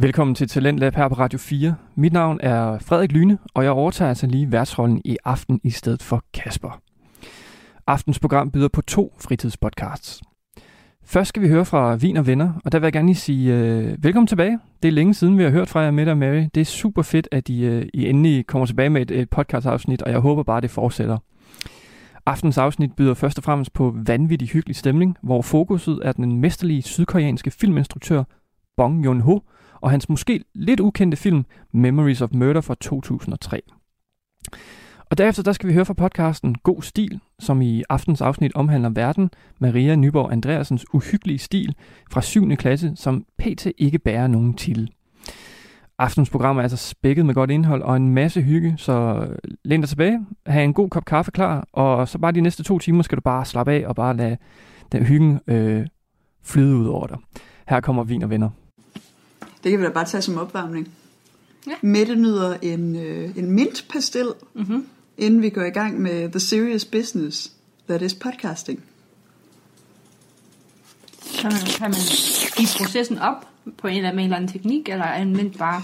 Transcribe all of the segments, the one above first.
Velkommen til Talentlab her på Radio 4. Mit navn er Frederik Lyne, og jeg overtager altså lige værtsrollen i aften i stedet for Kasper. Aftens program byder på to fritidspodcasts. Først skal vi høre fra Vin og Venner, og der vil jeg gerne lige sige øh, velkommen tilbage. Det er længe siden, vi har hørt fra jer, Mette og Mary. Det er super fedt, at I, øh, I endelig kommer tilbage med et, et podcast-afsnit, og jeg håber bare, det fortsætter. Aftens afsnit byder først og fremmest på vanvittig hyggelig stemning, hvor fokuset er den mesterlige sydkoreanske filminstruktør Bong Joon-ho, og hans måske lidt ukendte film Memories of Murder fra 2003. Og derefter der skal vi høre fra podcasten God Stil, som i aftens afsnit omhandler verden, Maria Nyborg Andreasens uhyggelige stil fra 7. klasse, som pt. ikke bærer nogen til. Aftens program er altså spækket med godt indhold og en masse hygge, så læn dig tilbage, have en god kop kaffe klar, og så bare de næste to timer skal du bare slappe af og bare lade den hyggen øh, flyde ud over dig. Her kommer Vin og Venner. Det kan vi da bare tage som opvarmning. Ja. Mette nyder en, øh, en mintpastil, Mm-hmm. inden vi går i gang med The Serious Business, that is podcasting. Så kan man, give processen op på en eller, med en eller anden teknik, eller anvendt bare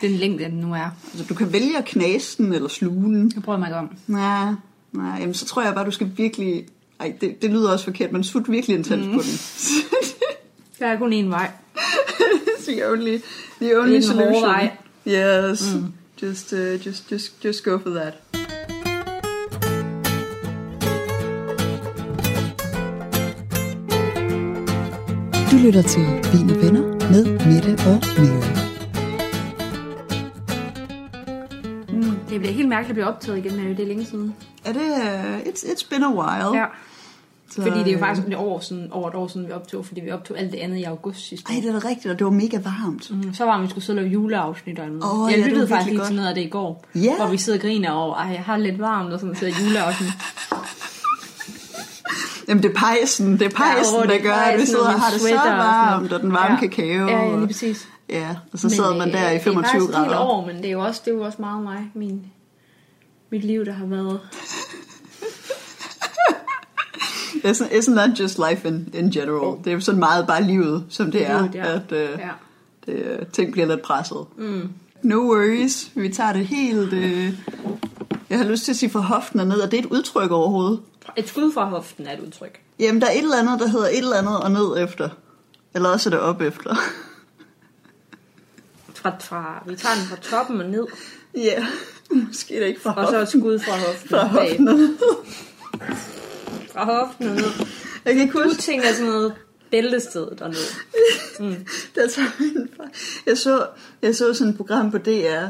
den længde, den nu er. Altså, du kan vælge at knase den eller sluge den. Jeg prøver mig ikke om. Nej, nej, jamen, så tror jeg bare, du skal virkelig... Ej, det, det lyder også forkert, men sut virkelig intens mm. på den. Der er kun én vej. the only, the only er hårde solution. vej. Yes, mm. just, uh, just, just, just go for that. Du lytter til Vin og Venner med Mette og Mary. Mm, det bliver helt mærkeligt at blive optaget igen, men det er længe siden. Er det... Uh, it's, it's been a while. Ja. Så, Fordi det er jo øh, faktisk et år siden, over et år siden, vi optog, fordi vi optog alt det andet i august sidste Ej, år. det er da rigtigt, og det var mega varmt. Mm, så var vi skulle sidde og lave juleafsnit og noget. Åh, jeg ja, det lyttede var faktisk lige til noget af det i går, Ja. hvor vi sidder og griner over, ej, jeg har lidt varmt og sådan sidder juleafsnit. Jamen, det er pejsen, det er pejsen, Ja, der det er gør, at vi sidder og og har det så sweater og sådan varmt, og den varme Ja. kakao. Ja, ja, og- lige præcis. Ja, og så sidder man der i øh, 25 Det er faktisk grader. år, men det er jo også, det er jo også meget mig. Min, mit liv, der har været... Isn't, isn't that just life in, in general? Det er jo sådan meget bare livet, som det er, ja. at uh, Ja. det, øh, ting bliver lidt presset. Mm. No worries, vi tager det helt... Uh, jeg har lyst til at sige fra hoften og ned, og det er et udtryk overhovedet. Et skud fra hoften er et udtryk. Jamen, der er et eller andet, der hedder et eller andet og ned efter. Eller også er det op efter. Fra, fra, vi tager den fra toppen og ned, Ja, yeah. måske det ikke fra og så hoften. et skud fra hoften. Fra hoften. Fra hoften og ned. Jeg kan ikke Du huske, tænker sådan noget bæltestedet og ned. der tager. Jeg så, jeg så sådan et program på DR,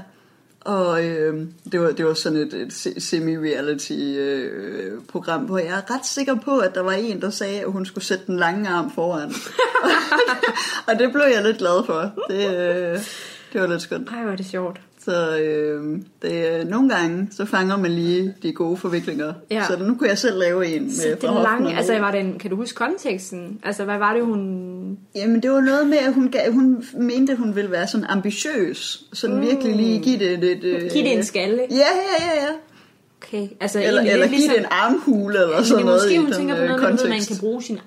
og øh, det, var, det var sådan et, et se- semi-reality øh, program, hvor jeg er ret sikker på, at der var en, der sagde, at hun skulle sætte den lange arm foran. og det blev jeg lidt glad for. Det, øh, det var lidt skønt. Ej, hvor er det sjovt. Så øh, det, nogle gange, så fanger man lige de gode forviklinger. Ja. Så nu kunne jeg selv lave en med Så den lange, altså var den, kan du huske konteksten? Altså, hvad var det, hun... Jamen, det var noget med, at hun, gav, hun mente, at hun ville være sådan ambitiøs. Sådan mm. virkelig lige give det lidt... Øh, Giv det en skalle. Ja, ja, ja, ja. Okay, altså Eller, eller give ligesom, det en armhule eller Men sådan det noget måske, hun tænker på øh, noget med, kontekst. at man kan bruge sin...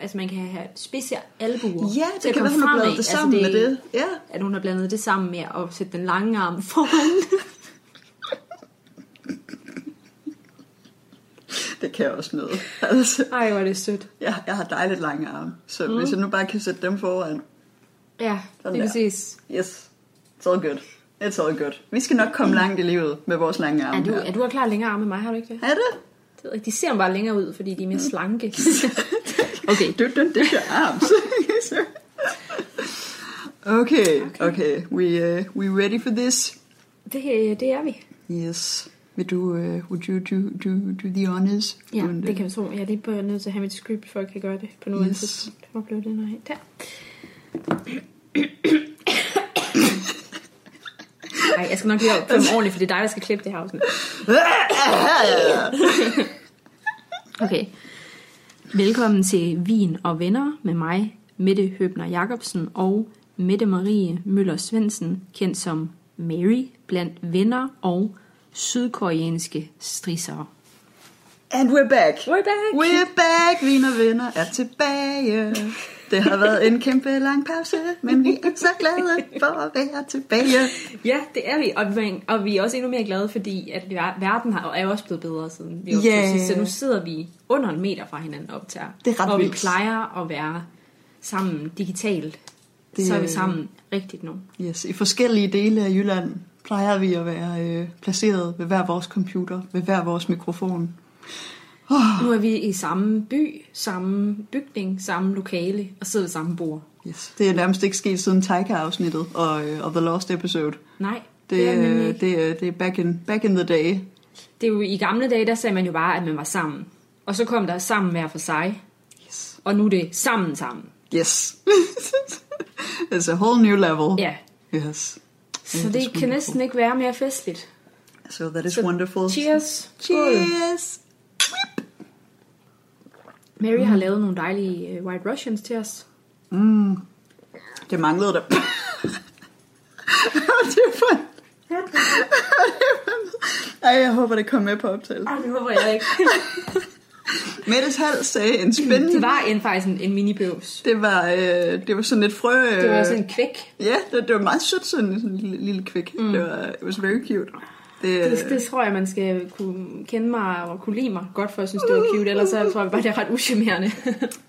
Altså, man kan have spidse albuer. Ja, det kan være, hun har bladet det sammen med det. Ja. At hun har blandet det sammen med at sætte den lange arm foran. Det kan også noget. Altså, Ej, hvor er det sødt. jeg, jeg har dejligt lange arme, så mm. hvis jeg nu bare kan sætte dem foran. Ja, det er præcis. Yes, it's all good. It's all good. Vi skal nok komme langt i livet med vores lange arme Er du, her. er du klar længere arme end mig, har du ikke det? Er det? det ved de ser bare længere ud, fordi de er mere slanke. okay, Du, du, det er arms. okay, okay. We, uh, we ready for this? det, det er vi. Yes. Vil du, uh, would you do, do, do the honors? Ja, doing det kan vi tro. Jeg er lige bare nødt til at have mit script, for at jeg kan gøre det på noget Yes. tidspunkt. Hvor blev det noget af? Der. Nej, jeg skal nok lige opføre mig ordentligt, for det er dig, der skal klippe det her afsnit. Okay. Velkommen til Vin og Venner med mig, Mette Høbner Jacobsen og Mette Marie Møller Svendsen, kendt som Mary, blandt venner og sydkoreanske strissere. And we're back. We're back! We're back. Viner venner er tilbage. Det har været en kæmpe lang pause, men vi er så glade for at være tilbage. Ja, det er vi. Og, vi- og vi er også endnu mere glade, fordi at ver- verden har, er også blevet bedre siden vi Ja. sidst. Så nu sidder vi under en meter fra hinanden op til Det er ret Hvor vi vildt. plejer at være sammen digitalt. Det så er vi sammen rigtigt nu. Yes, I forskellige dele af Jylland plejer vi at være øh, placeret ved hver vores computer, ved hver vores mikrofon. Nu er vi i samme by, samme bygning, samme lokale og sidder ved samme bord. Yes. Det er nærmest ikke sket siden Taika-afsnittet og, øh, og The Lost Episode. Nej, Det, det er det nemlig ikke. det, er- det er back in, back in the day. Det er jo i gamle dage, der sagde man jo bare, at man var sammen. Og så kom der sammen hver for sig. Yes. Og nu er det sammen sammen. Yes. It's a whole new level. Ja, Yes. så Ja, det, kan wonderful. næsten ikke være mere festligt. So that is Så wonderful. Cheers. Cheers. Mary har lavet nogle dejlige uh, White Russians til os. Mm. Det manglede der. det er for... Ej, jeg håber, det kom med på optagelse. Ej, det håber jeg ikke. Mettes hals sagde en spændende... det var en, faktisk en, en mini-bøvs. Det var, øh, det var sådan et frø... Øh, Det var sådan en kvæk. Ja, det, det var meget sødt, sådan en lille, lille kvik. Mm. Det var, it was very cute. Det, Det, det tror jeg, man skal kunne kende mig og kunne lide mig godt for, at synes, det var cute. Ellers så tror jeg bare, det er ret uschammerende.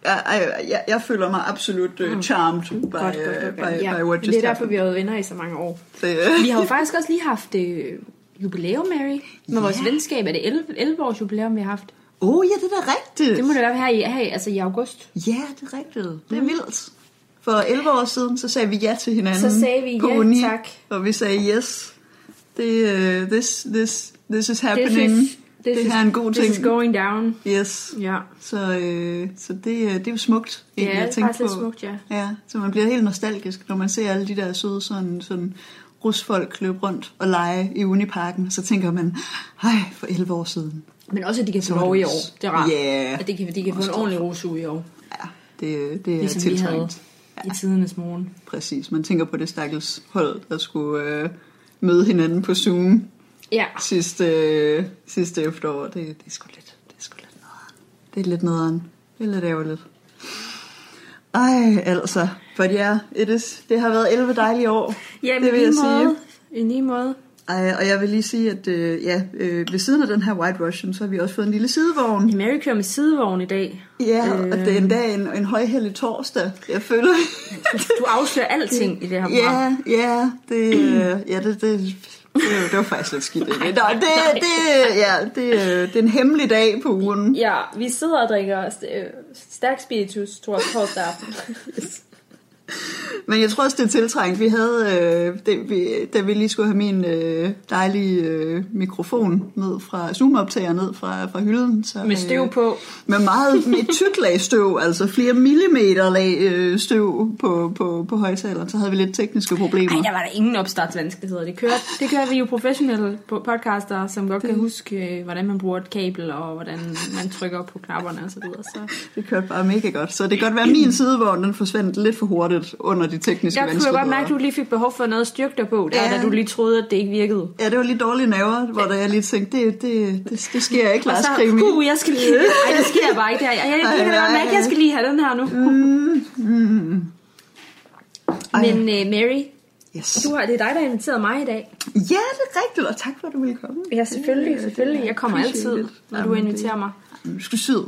jeg, jeg, jeg, jeg føler mig absolut uh, charmed by, godt, godt, uh, godt, by. Ja, by what just det er derfor, happened. vi har været venner i så mange år. Det, Vi har jo faktisk også lige haft øh, jubilæum, Mary. Med vores Ja. venskab er det 11, 11 års jubilæum, vi har haft. oh ja, det er da rigtigt. Det må det være her i, her, altså i august. Ja, det er rigtigt. Det er vildt. For 11 år siden, så sagde vi ja til hinanden Så sagde vi ja, uni, tak. Og vi sagde yes. Det, uh, this, this, this is happening. This is, det this her er en god this ting. is going down. Yes. Ja, Så, øh, så det, øh, det er jo smukt. ja egentlig, at det er faktisk lidt på. smukt, ja. Ja, så man bliver helt nostalgisk, når man ser alle de der søde sådan, sådan rusfolk løbe rundt og lege i Uniparken. Så tænker man, hej, for 11 år siden. Men også, at de kan få lov det i år. Det er rart. Ja. At de kan, de kan få en ordentlig rusuge i år. Ja, det, det er Ligesom tiltrængt. i tidernes morgen. Præcis, man tænker på det stakkels hold, der skulle øh, møde hinanden på Zoom Ja, sidste, øh, sidste efterår. Det, det er sgu lidt, det er sgu lidt nederen. Det er lidt nederen. Det er lidt ærgerligt. Ej, altså, for ja, it is, det har været 11 dejlige år. ja det vil jeg sige. I lige måde. Ej, og jeg vil lige sige, at øh, ja, øh, ved siden af den her White Russian, så har vi også fået en lille sidevogn. Mary kører med sidevogn i dag. Ja, og Øh. det er endda en, en højhellig torsdag. Jeg føler, Du afslører alting i det her program. ja, ja, det, øh, ja, det, det, det, var- det var faktisk lidt skidt. egentlig. Nå, det, det, ja, det, øh, det er en hemmelig dag på ugen. Ja, vi sidder og drikker øh, stærk spiritus, tror jeg, torsdag aften. Men jeg tror også, det er tiltrængt. Vi havde, øh, det, vi, da vi lige skulle have min øh, dejlige øh, mikrofon ned fra Zoom-optager ned fra, fra hylden. Så, Med støv øh, på. Med meget med et tykt lag støv, altså flere millimeter lag øh, støv på, på, på højtaleren. Så havde vi lidt tekniske problemer. Nej, der var der ingen opstartsvanskeligheder. Det kører, det kører vi jo professionelle podcaster, som godt kan huske, øh, hvordan man bruger et kabel, og hvordan man trykker på knapperne og så videre. Så Det kørte bare mega godt. Så det kan godt være, at min sidevogn den forsvandt lidt for hurtigt under de tekniske jeg kunne vanskeligheder. godt mærke, at du lige fik behov for noget at styrke dig på, der, Ja. da du lige troede, at det ikke virkede. Ja, det var lige dårlige naver, hvor der jeg lige tænkte, det, det, det, det sker ikke, Lars Krimi. uh, jeg skal lige... Ej, det sker bare ikke der. Jeg, jeg, jeg, jeg, jeg, mærke, jeg skal lige have den her nu. Ej. Men uh, Mary, Yes. du har, det er dig, der har inviteret mig i dag. Ja, det er rigtigt, og tak for, at du ville komme. Ja, selvfølgelig, Det- selvfølgelig. Jeg kommer altid, når du inviterer mig. Du skal syd.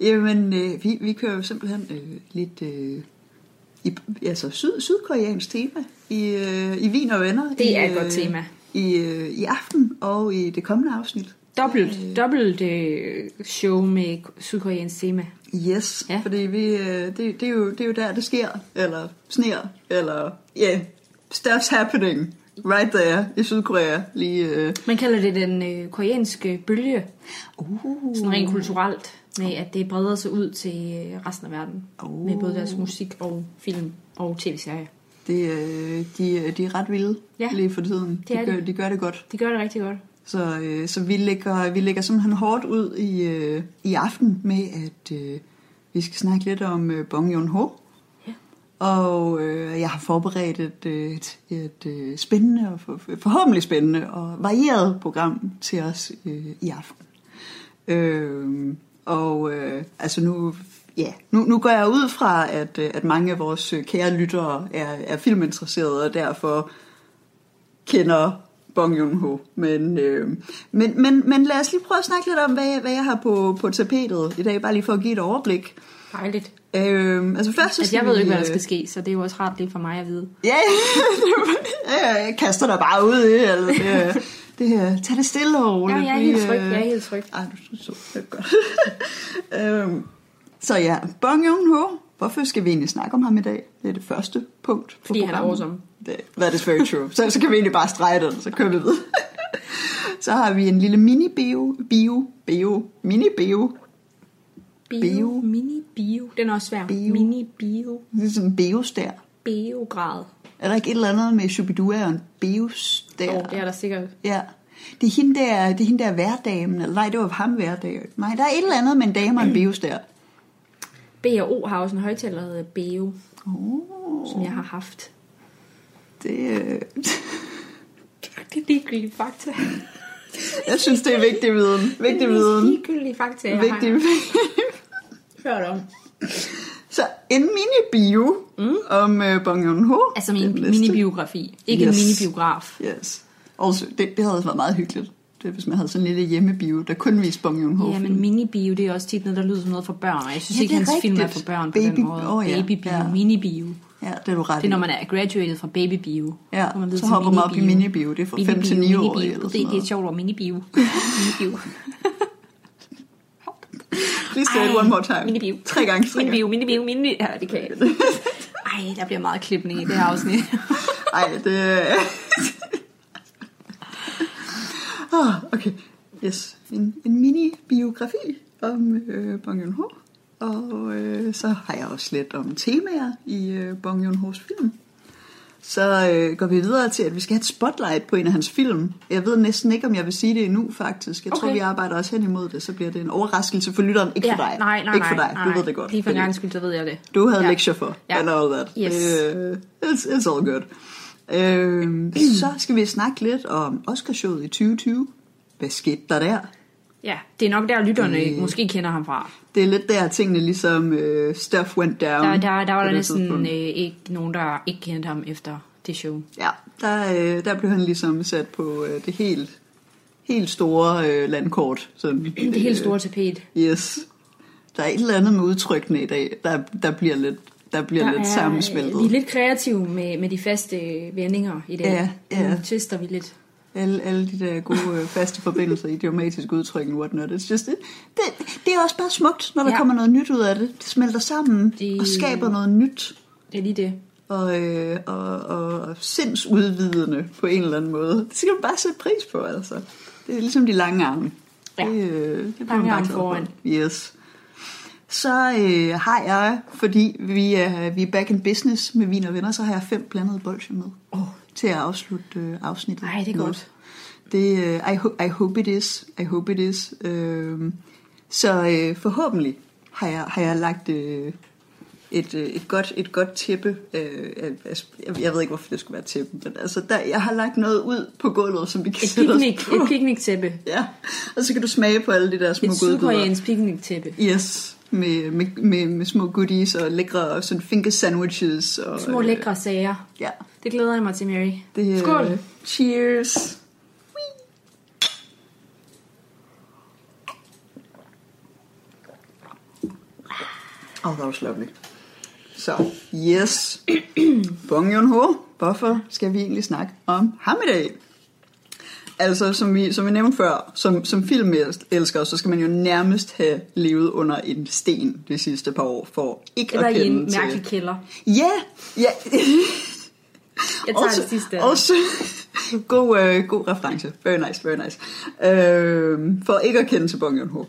Jamen, øh, vi, vi kører jo simpelthen øh, lidt øh, i, altså syd, sydkoreansk tema i, øh, i Vin og Venner. Det i, er et godt øh, tema. I, øh, I aften og i det kommende afsnit. Dobbelt, dobbelt øh, show med sydkoreansk tema. Yes, ja. fordi vi, øh, det, det, er jo, det er jo der, det sker, eller sner, eller ja, yeah, stuff's happening right there i Sydkorea. Lige, øh, Man kalder det den øh, koreanske bølge, uh, sådan rent kulturelt, med at det breder sig ud til øh, resten af verden. Uh. Med både deres musik og film og tv-serier. det, øh, de, de er ret vilde Ja, lige for tiden. det de, gør, de. de gør det godt. Det gør det rigtig godt. Så, øh, så vi, lægger, vi lægger simpelthen hårdt ud i, øh, i aften med, at øh, vi skal snakke lidt om øh, Bong Joon-ho. Og øh, jeg har forberedt et, et, et øh, spændende, og for, forhåbentlig spændende og varieret program til os øh, i aften. Øh, Og øh, altså nu, ja, nu, nu går jeg ud fra, at, øh, at mange af vores øh, kære lyttere er, er filminteresserede, og derfor kender Bong Joon-ho. Men, øh, men, men, men lad os lige prøve at snakke lidt om, hvad, hvad jeg har på, på tapetet i dag, bare lige for at give et overblik. Dejligt. Øh, altså først så Altså, jeg ved jo ikke, hvad der øh, skal ske, så det er jo også rart lige for mig at vide. Ja, ja, jeg kaster dig bare ud i altså, det. Det her, tag det stille og Ja, roligt. jeg er helt tryg. øh, Jeg er helt tryg. Ej, du så det godt. øhm, så ja, Bong Joon-ho. Hvorfor skal vi egentlig snakke om ham i dag? Det er det første punkt. på Fordi han er programmet. awesome. Det, that is very true. så, så kan vi egentlig bare strege den, så kører vi videre. så har vi en lille mini-bio, bio, bio, mini-bio. Bio. Bio. Mini bio. Den er også svær. Bio. Mini bio. Ligesom en biostær. Biograd. Er der ikke et eller andet med Shubidua og en biostær? Jo, det er der sikkert. Ja. Det er hende der, det er hende der hverdagen, eller nej, det var ham hverdagen. Nej, der er et eller andet med en dame og en biostær. B og O har også en højtaler, der hedder Beo, Oh, som jeg har haft. Det, øh, Det er ligegyldige fakta. jeg synes, det er vigtig viden. Vigtig Det er viden. ligegyldige fakta, jeg Vigtig har hørt om. Så en mini-bio mm. om uh, Bong Joon-ho. Altså min minibiografi. Ikke yes. en minibiograf. Yes. Also, det, det havde været meget hyggeligt. Det, er, hvis man havde sådan en lille hjemmebio, der kun viste Bong Joon-ho. Ja, men minibio, det er også tit noget, der lyder som noget for børn. Og jeg synes Ja, ikke, hans film er rigtigt. for børn på Baby- den måde. åh, ja. Babybio, Ja. minibio. Ja, det er du ret Det er, når man er graduated fra babybio. Ja, så, man videre så hopper man op i minibio. Det er fra 5 til Minibio, 9 år. Det, det er sjovt ord, minibio. minibio. Please say it one more time. Minibio. Tre gange. Tre. Minibio, minibio, minibio. Ja, det kan jeg. Ej, der bliver meget klipning i det her afsnit. Ej, det... oh, okay, yes. En, en mini-biografi om øh, Bong Joon-ho. Og øh, så har jeg også lidt om temaer i øh, Bong Joon-hos film. Så øh, går vi videre til, at vi skal have et spotlight på en af hans film. Jeg ved næsten ikke, om jeg vil sige det endnu, faktisk. Jeg okay. tror, vi arbejder også hen imod det. Så bliver det en overraskelse for lytteren. Ikke for dig. Nej, nej, ikke for dig. nej, Du ved det godt. Lige for en gang skyld, så ved jeg det. du havde ja. Ja. lektier for, Ja. and all that. Yes. Uh, it's, it's all good. Uh, så skal vi snakke lidt om Oscarshowet i 2020. Hvad skete der der? Ja, det er nok der, lytterne Øh. måske kender ham fra. Det er lidt der, tingene ligesom uh, stuff went down. Der, der, der var der det næsten øh, ikke nogen, der ikke kendte ham efter det show. Ja, der, øh, der blev han ligesom sat på øh, det helt, helt store øh, landkort. Sådan, Det helt store tapet. Yes. Der er et eller andet med udtrykkene i dag, der, der bliver lidt, der bliver Der lidt er, sammensmeltet. Vi er lidt kreative med, med de faste vendinger i dag. Ja, ja. Nu twister vi lidt. Alle, alle de der gode øh, faste forbindelser, idiomatiske udtryk and whatnot. It's just, det, det, det er også bare smukt, når der Ja. kommer noget nyt ud af det. Det smelter sammen Det- og skaber noget nyt. Det er lige det. Og, øh, og, og sindsudvidende på en eller anden måde. Det skal man bare sætte pris på, altså. Det er ligesom de lange arme. Ja. Det, øh, det bliver man bare foran. Yes. Så øh, har jeg, fordi vi er, vi er back in business med vin og venner, så har jeg fem blandede bolsjer med. Oh. Til at afslutte øh, afsnittet. Ej, det er godt. Det, øh, I, ho- I hope it is. I hope it is. Øh, så øh, forhåbentlig har jeg, har jeg lagt øh, et, øh, et, godt, et godt tæppe. Øh, jeg, jeg ved ikke, hvorfor det skulle være tæppe, men altså, der, jeg har lagt noget ud på gulvet, som vi kan Et sætte os picnic, på. et picnic-tæppe. Ja, og så kan du smage på alle de der små Et godbidder. sydkoreansk picnic-tæppe. Yes, med, med, med, med små goodies og lækre sådan finger sandwiches. Og, Små lækre sager. Ja, Det glæder jeg mig til, Mary. det, øh, Skål! Cheers! Oh, that was lovely. Så, yes. Bong Joon-ho, hvorfor skal vi egentlig snakke om ham i dag? Altså, som vi, som vi nævnte før, som, som filmelsker, så skal man jo nærmest have levet under en sten de sidste par år, for ikke Eller at i kende en til... mærkelig kælder. Ja, ja. Jeg tager det sidste. Også, god, øh, god reference. Very nice, very nice. Øh, for ikke at kende til Bong Joon-ho.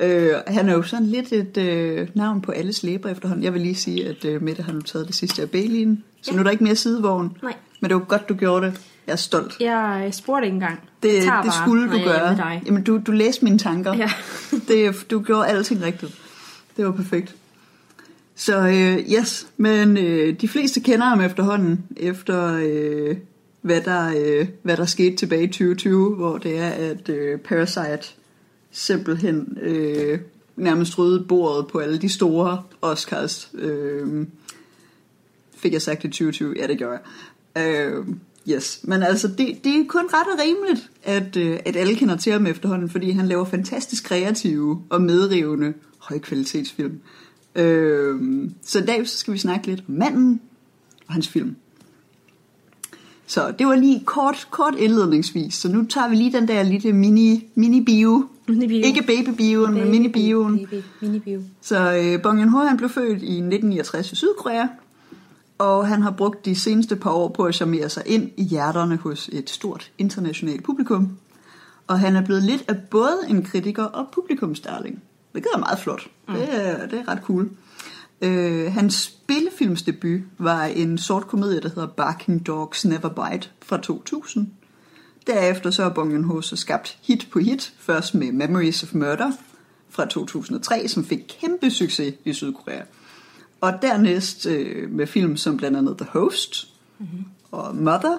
Øh, han er jo sådan lidt et øh, navn på alles læber efterhånden. Jeg vil lige sige, at øh, Mette har nu taget det sidste af Bailey'en. Så Ja. nu er der ikke mere sidevogn. Nej. Men det var godt, du gjorde det. Jeg er stolt. Jeg spurgte ikke engang. Det, det bare, skulle du gøre. dig. Jamen, du, du læste mine tanker. Ja. det, du gjorde alting rigtigt. Det var perfekt. Så øh, yes, men øh, de fleste kender ham efterhånden, efter øh, hvad, der, øh, hvad der skete tilbage i 2020, hvor det er, at øh, Parasite simpelthen øh, nærmest ryddet bordet på alle de store Oscars. Øh, fik jeg sagt det 2020? Ja, det gør jeg. Øh, yes, men altså, det, det er kun ret og rimeligt, at, øh, at alle kender til ham efterhånden, fordi han laver fantastisk kreative og medrivende højkvalitetsfilm. Øh, så i dag så skal vi snakke lidt om manden og hans film. Så det var lige kort, kort indledningsvis. Så nu tager vi lige den der lille mini, mini bio. Mini bio. Ikke baby-bioen, men mini bioen. Baby, mini. Så øh, Bong Joon-ho han blev født i 1969 i Sydkorea, og han har brugt de seneste par år på at charmere sig ind i hjerterne hos et stort internationalt publikum. Og han er blevet lidt af både en kritiker og publikumsdarling, hvilket er meget flot. Mm. Det, er, det er ret cool. Øh, hans spillefilmsdebut var en sort komedie, der hedder Barking Dogs Never Bite fra 2000. Derefter så har Bong Joon-ho så skabt hit på hit, først med Memories of Murder fra 2003, som fik kæmpe succes i Sydkorea. Og dernæst øh, med film som blandt andet The Host mm-hmm. og Mother.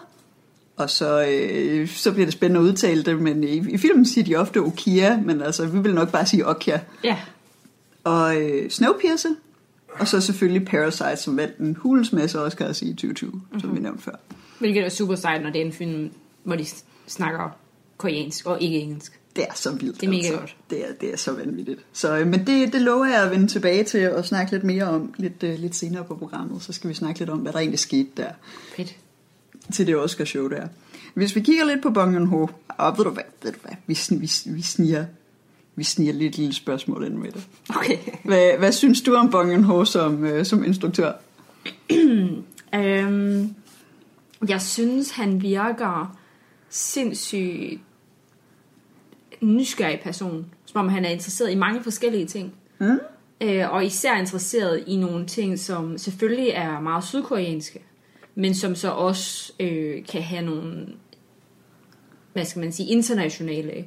Og så, øh, så bliver det spændende at udtale det, men i, i filmen siger de ofte Okia, men altså vi vil nok bare sige Okia. Ja. Og øh, Snowpiercer, og så selvfølgelig Parasite, som vandt en hulens masse Oscars i 2020, mm-hmm. som vi nævnte før. Hvilket er super sejt, når det er en film, hvor de snakker koreansk og ikke engelsk. Det er så vildt. Det er mega altså. godt. Det er, det er så vanvittigt. Så, øh, men det, det lover jeg at vende tilbage til og snakke lidt mere om lidt, øh, lidt senere på programmet. Så skal vi snakke lidt om, hvad der egentlig skete der Fedt. til det Oscar show der. Hvis vi kigger lidt på Bong Joon-ho, og ved du hvad, ved du hvad vi, vi, vi sniger vi sniger lidt lille spørgsmål ind med det. Okay. Hvad, hvad synes du om Bong Joon-ho som, øh, som instruktør? Øhm, jeg synes, han virker sindssygt nysgerrig person. Som om han er interesseret i mange forskellige ting. Mm? Øh, og især interesseret i nogle ting, som selvfølgelig er meget sydkoreanske, men som så også øh, kan have nogle, hvad skal man sige, internationale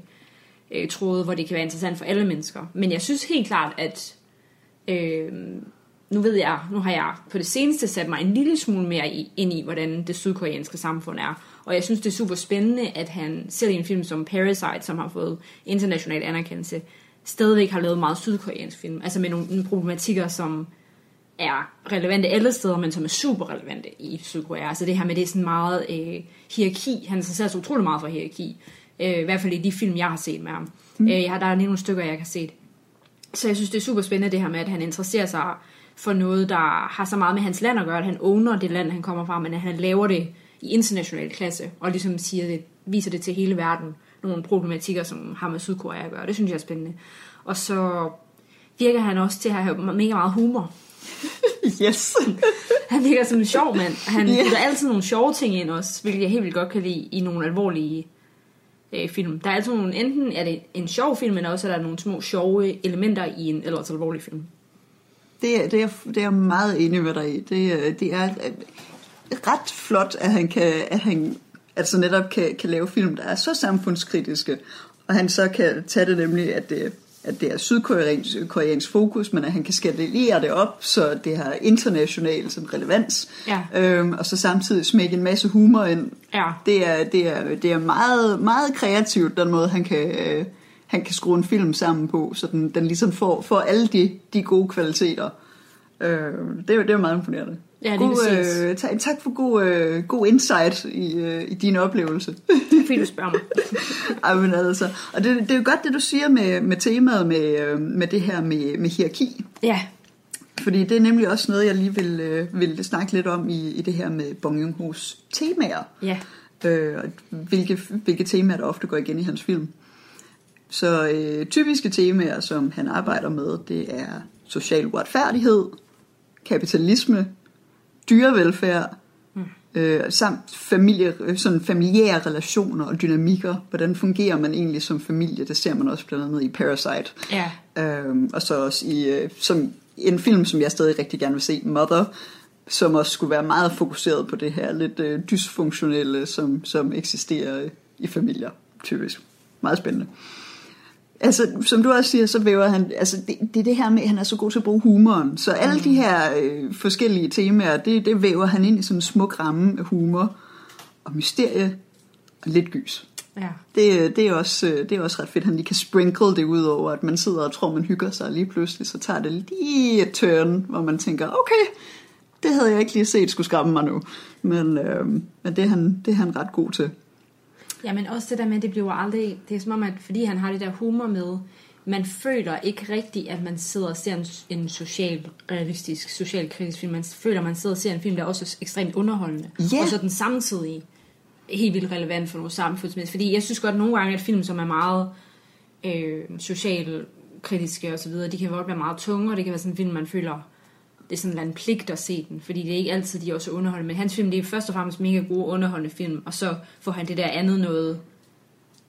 øh, tråde, hvor det kan være interessant for alle mennesker. Men jeg synes helt klart, at øh, nu ved jeg, nu har jeg på det seneste sat mig en lille smule mere i, ind i, hvordan det sydkoreanske samfund er. Og jeg synes, det er super spændende, at han selv i en film som Parasite, som har fået international anerkendelse, stadigvæk har lavet meget sydkoreansk film. Altså med nogle, problematikker, som er relevante alle steder, men som er super relevante i Sydkorea. Altså det her med, det er sådan meget øh, hierarki. Han interesserer sig utrolig meget for hierarki. Øh, I hvert fald i de film, jeg har set med ham. Mm. Øh, jeg har, der er lige nogle stykker, jeg har set. Så jeg synes, det er super spændende det her med, at han interesserer sig for noget, der har så meget med hans land at gøre, at han owner det land, han kommer fra, men at han laver det i international klasse, og ligesom siger det, viser det til hele verden, nogle problematikker, som har med Sydkorea at gøre. Det synes jeg er spændende. Og så virker han også til at have mega meget humor. Yes. Han virker som en sjov mand. Han yeah. putter altid nogle sjove ting ind også, hvilket jeg helt vildt godt kan lide i nogle alvorlige øh, film. Der er altid nogle, enten er det en sjov film, men også er der nogle små sjove elementer i en ellers alvorlig film. Det, er- det, er, det er meget enig med dig i. Det, er- det er øh, ret flot, at han kan, at han altså netop kan, kan lave film, der er så samfundskritiske, og han så kan tage det nemlig, at det, at det er sydkoreansk koreansk fokus, men at han kan skalere det op, så det har international sådan relevans, Ja. øhm, og så samtidig smække en masse humor ind. Ja. Det er, det er, det er meget, meget kreativt, den måde, han kan, øh, han kan skrue en film sammen på, så den, den ligesom får, får alle de, de gode kvaliteter. Øh, det, er, det er meget imponerende. Ja, god, øh, tak, tak for god, øh, god insight i, øh, i din oplevelse. Fordi du spørger mig. Ej, men altså, og det, det er jo godt, det du siger med, med temaet med, øh, med det her med, med hierarki. Ja, Fordi det er nemlig også noget, jeg lige vil, øh, vil snakke lidt om i, i det her med Bong Joon-ho's temaer. ja. øh, og hvilke, hvilke temaer, der ofte går igen i hans film. Så øh, typiske temaer, som han arbejder med, det er social uretfærdighed, kapitalisme, dyrevelfærd, øh, samt familie, øh, sådan familiære relationer og dynamikker. Hvordan fungerer man egentlig som familie? Det ser man også blandt andet i Parasite. Ja. Øhm, og så også i øh, som en film, som jeg stadig rigtig gerne vil se, Mother, som også skulle være meget fokuseret på det her lidt øh, dysfunktionelle, som, som eksisterer i familier, typisk. Meget spændende. Altså, som du også siger, så væver han, altså det, det er det her med, at han er så god til at bruge humoren. Så alle de her øh, forskellige temaer, det, det væver han ind i sådan en smuk ramme af humor og mysterie og lidt gys. Ja. Det, det, er også, øh, det er også ret fedt, at han lige kan sprinkle det ud over, at man sidder og tror, man hygger sig, og lige pludselig så tager det lige et turn, hvor man tænker, okay, det havde jeg ikke lige set skulle skræmme mig nu. Men, øh, men det, er han, det er han ret god til. Ja, men også det der med, at det bliver aldrig... Det er som om, at fordi han har det der humor med, man føler ikke rigtigt, at man sidder og ser en, en social, realistisk, socialkritisk film. Man føler, at man sidder og ser en film, der er også ekstremt underholdende. Ja. Og så den samtidig helt vildt relevant for nogle samfundsmæssigt. Fordi jeg synes godt nogle gange, at film, som er meget øh, socialkritiske og så videre, de kan godt være meget tunge, og det kan være sådan en film, man føler, det er sådan en pligt at se den, fordi det er ikke altid, de er også underholdende. Men hans film, det er først og fremmest mega gode underholdende film, og så får han det der andet noget,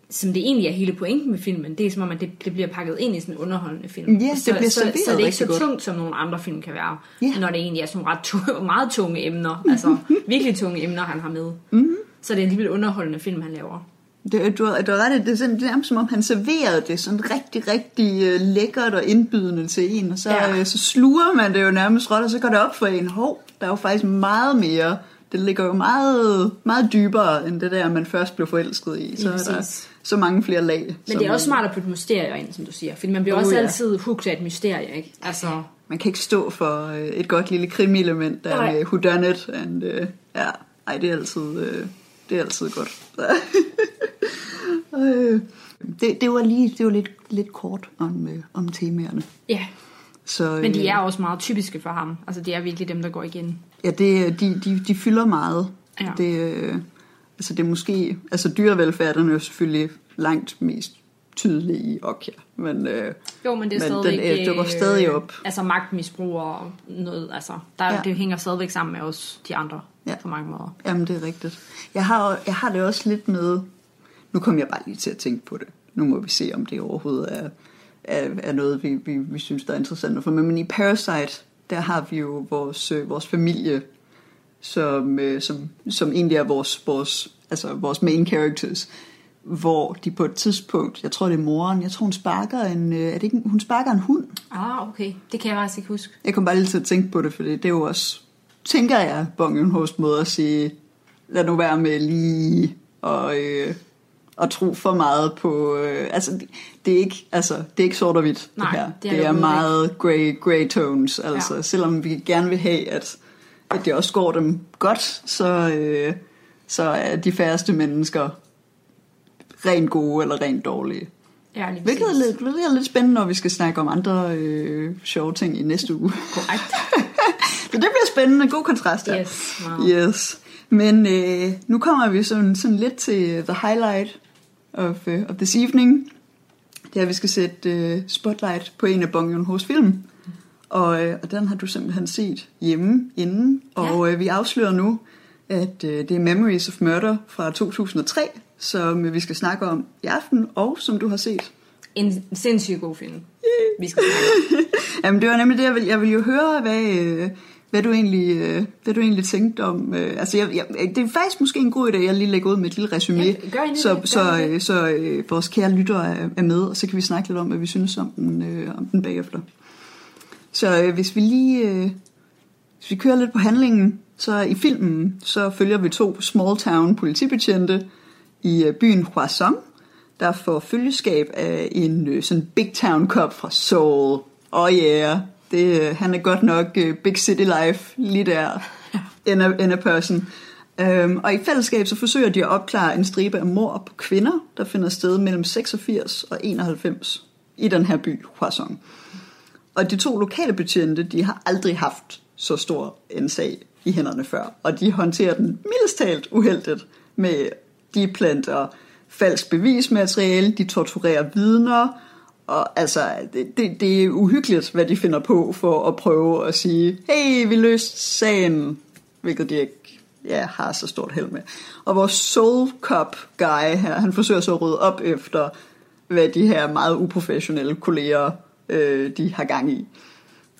som det egentlig er hele pointen med filmen. Det er som om, at det, det bliver pakket ind i sådan en underholdende film. Ja, det så, bliver så, serveret så, det er ikke så godt. tungt, som nogle andre film kan være, Ja. når det egentlig er sådan ret tunge, meget tunge emner. Altså virkelig tunge emner, han har med. Mm-hmm. Så det er en alligevel underholdende film, han laver. Det, du, har, du har ret det er sådan, det er nærmest som om han serverede det sådan rigtig, rigtig uh, lækkert og indbydende til en, og så, Ja. ja. så sluger man det jo nærmest råt, og så går det op for en, hov, der er jo faktisk meget mere, det ligger jo meget, meget dybere, end det der, man først blev forelsket i. Så er der så mange flere lag. Men det er også smart at putte mysterier ind, som du siger. Fordi man bliver Oh, også ja. altid hooked af et mysterie, ikke? Altså, Man kan ikke stå for øh, et godt lille krimi-element der Nej. med whodunit, and, øh, ja, ej, det er altid, øh, det er altid godt. øh, det, det var lige, det var lidt, lidt kort om, øh, om temaerne. ja. Så, Men de øh, er også meget typiske for ham. Altså, det er virkelig dem, der går igen. Ja, det, de, de, de fylder meget. Ja. Det, øh, altså det er måske, altså dyrevelfærden er jo selvfølgelig langt mest tydelig i Okja, men øh, Jo, men det er Men stadigvæk... den, øh, dukker stadig op. Altså magtmisbrug og noget, altså... Der, ja. Det hænger stadigvæk sammen med os, de andre, Ja. på mange måder. jamen det er rigtigt. Jeg har, jeg har det også lidt med, nu kom jeg bare lige til at tænke på det, nu må vi se, om det overhovedet er, er, er noget, vi, vi, vi synes, der er interessant. For men i Parasite, der har vi jo vores, øh, vores familie, som, øh, som, som egentlig er vores, vores, altså vores main characters, hvor de på et tidspunkt, jeg tror det er moren, jeg tror hun sparker en, øh, er det ikke, hun sparker en hund. Ah, okay. Det kan jeg faktisk ikke huske. Jeg kom bare lige til at tænke på det, for det er jo også, tænker jeg, Bong Host måde at sige, lad nu være med lige og, øh, at tro for meget på, øh, altså det, det er ikke, altså det er ikke sort og hvidt Nej, det her. det er Det er meget grey, grey tones, altså Ja. selvom vi gerne vil have, at, at det også går dem godt, så, øh, så er de færreste mennesker rent gode eller rent dårlige. Ja, lige Hvilket er lidt, er lidt spændende, når vi skal snakke om andre øh, sjove ting i næste uge. Korrekt. Så det bliver spændende. God kontrast der. Yes, meget. Yes. Men øh, nu kommer vi sådan, sådan lidt til the highlight of, uh, of this evening. Det er, at vi skal sætte uh, spotlight på en af Bong Joon-ho's film. Og, øh, og den har du simpelthen set hjemme inden. Og øh, vi afslører nu, at øh, det er Memories of Murder fra 2003, som øh, vi skal snakke om i aften, og som du har set. En sindssygt god film. Vi skal snakke om. Jamen det var nemlig det, jeg ville, jeg ville jo høre, hvad, øh, hvad, du egentlig, øh, hvad du egentlig tænkte om. Øh, altså jeg, jeg, det er faktisk måske en god idé, at jeg lige lægger ud med et lille resume, Ja, så, det, så, øh, så øh, vores kære lyttere er, er med, og så kan vi snakke lidt om, hvad vi synes om den, øh, om den bagefter. Så øh, hvis vi lige øh, hvis vi kører lidt på handlingen, så i filmen, så følger vi to small town politibetjente i øh, byen Hwaseong, der får følgeskab af en øh, sådan big town cop fra Seoul. Oh yeah, det, øh, han er godt nok øh, big city life lige der, in a, in a person. Um, og i fællesskab så forsøger de at opklare en stribe af mord på kvinder, der finder sted mellem 86 og 91 i den her by, Hwaseong. Og de to lokale betjente, de har aldrig haft så stor en sag i hænderne før. Og de håndterer den mildest talt uheldigt med de planter falsk bevismateriale, de torturerer vidner, og altså, det, det, det er uhyggeligt, hvad de finder på for at prøve at sige, hey, vi løste sagen, hvilket de ikke ja, har så stort held med. Og vores soul cup guy her, han forsøger så at rydde op efter, hvad de her meget uprofessionelle kolleger, øh, de har gang i.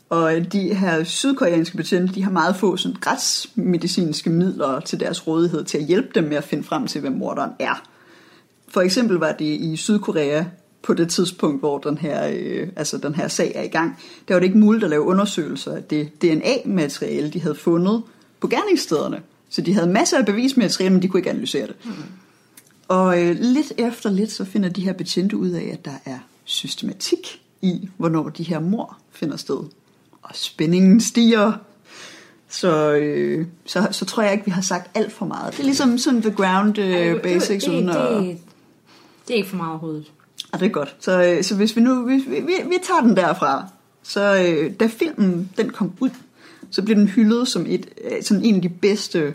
Og de her sydkoreanske betjente, de har meget få sådan retsmedicinske midler til deres rådighed til at hjælpe dem med at finde frem til, hvem morderen er. For eksempel var det i Sydkorea på det tidspunkt, hvor den her, øh, altså den her sag er i gang, der var det ikke muligt at lave undersøgelser af det DNA-materiale, de havde fundet på gerningsstederne. Så de havde masser af bevismateriale, men de kunne ikke analysere det. Mm. Og øh, lidt efter lidt, så finder de her betjente ud af, at der er systematik i, hvornår de her mor finder sted. Og spændingen stiger. Så, øh, så, så tror jeg ikke, vi har sagt alt for meget. Det er ligesom sådan the ground øh, Ej, basics, det, uden det, at... det, det er ikke for meget overhovedet. Ja, det er godt. Så, øh, så hvis vi nu hvis vi, vi, vi tager den derfra, så øh, da filmen den kom ud, så blev den hyldet som et øh, sådan en af de bedste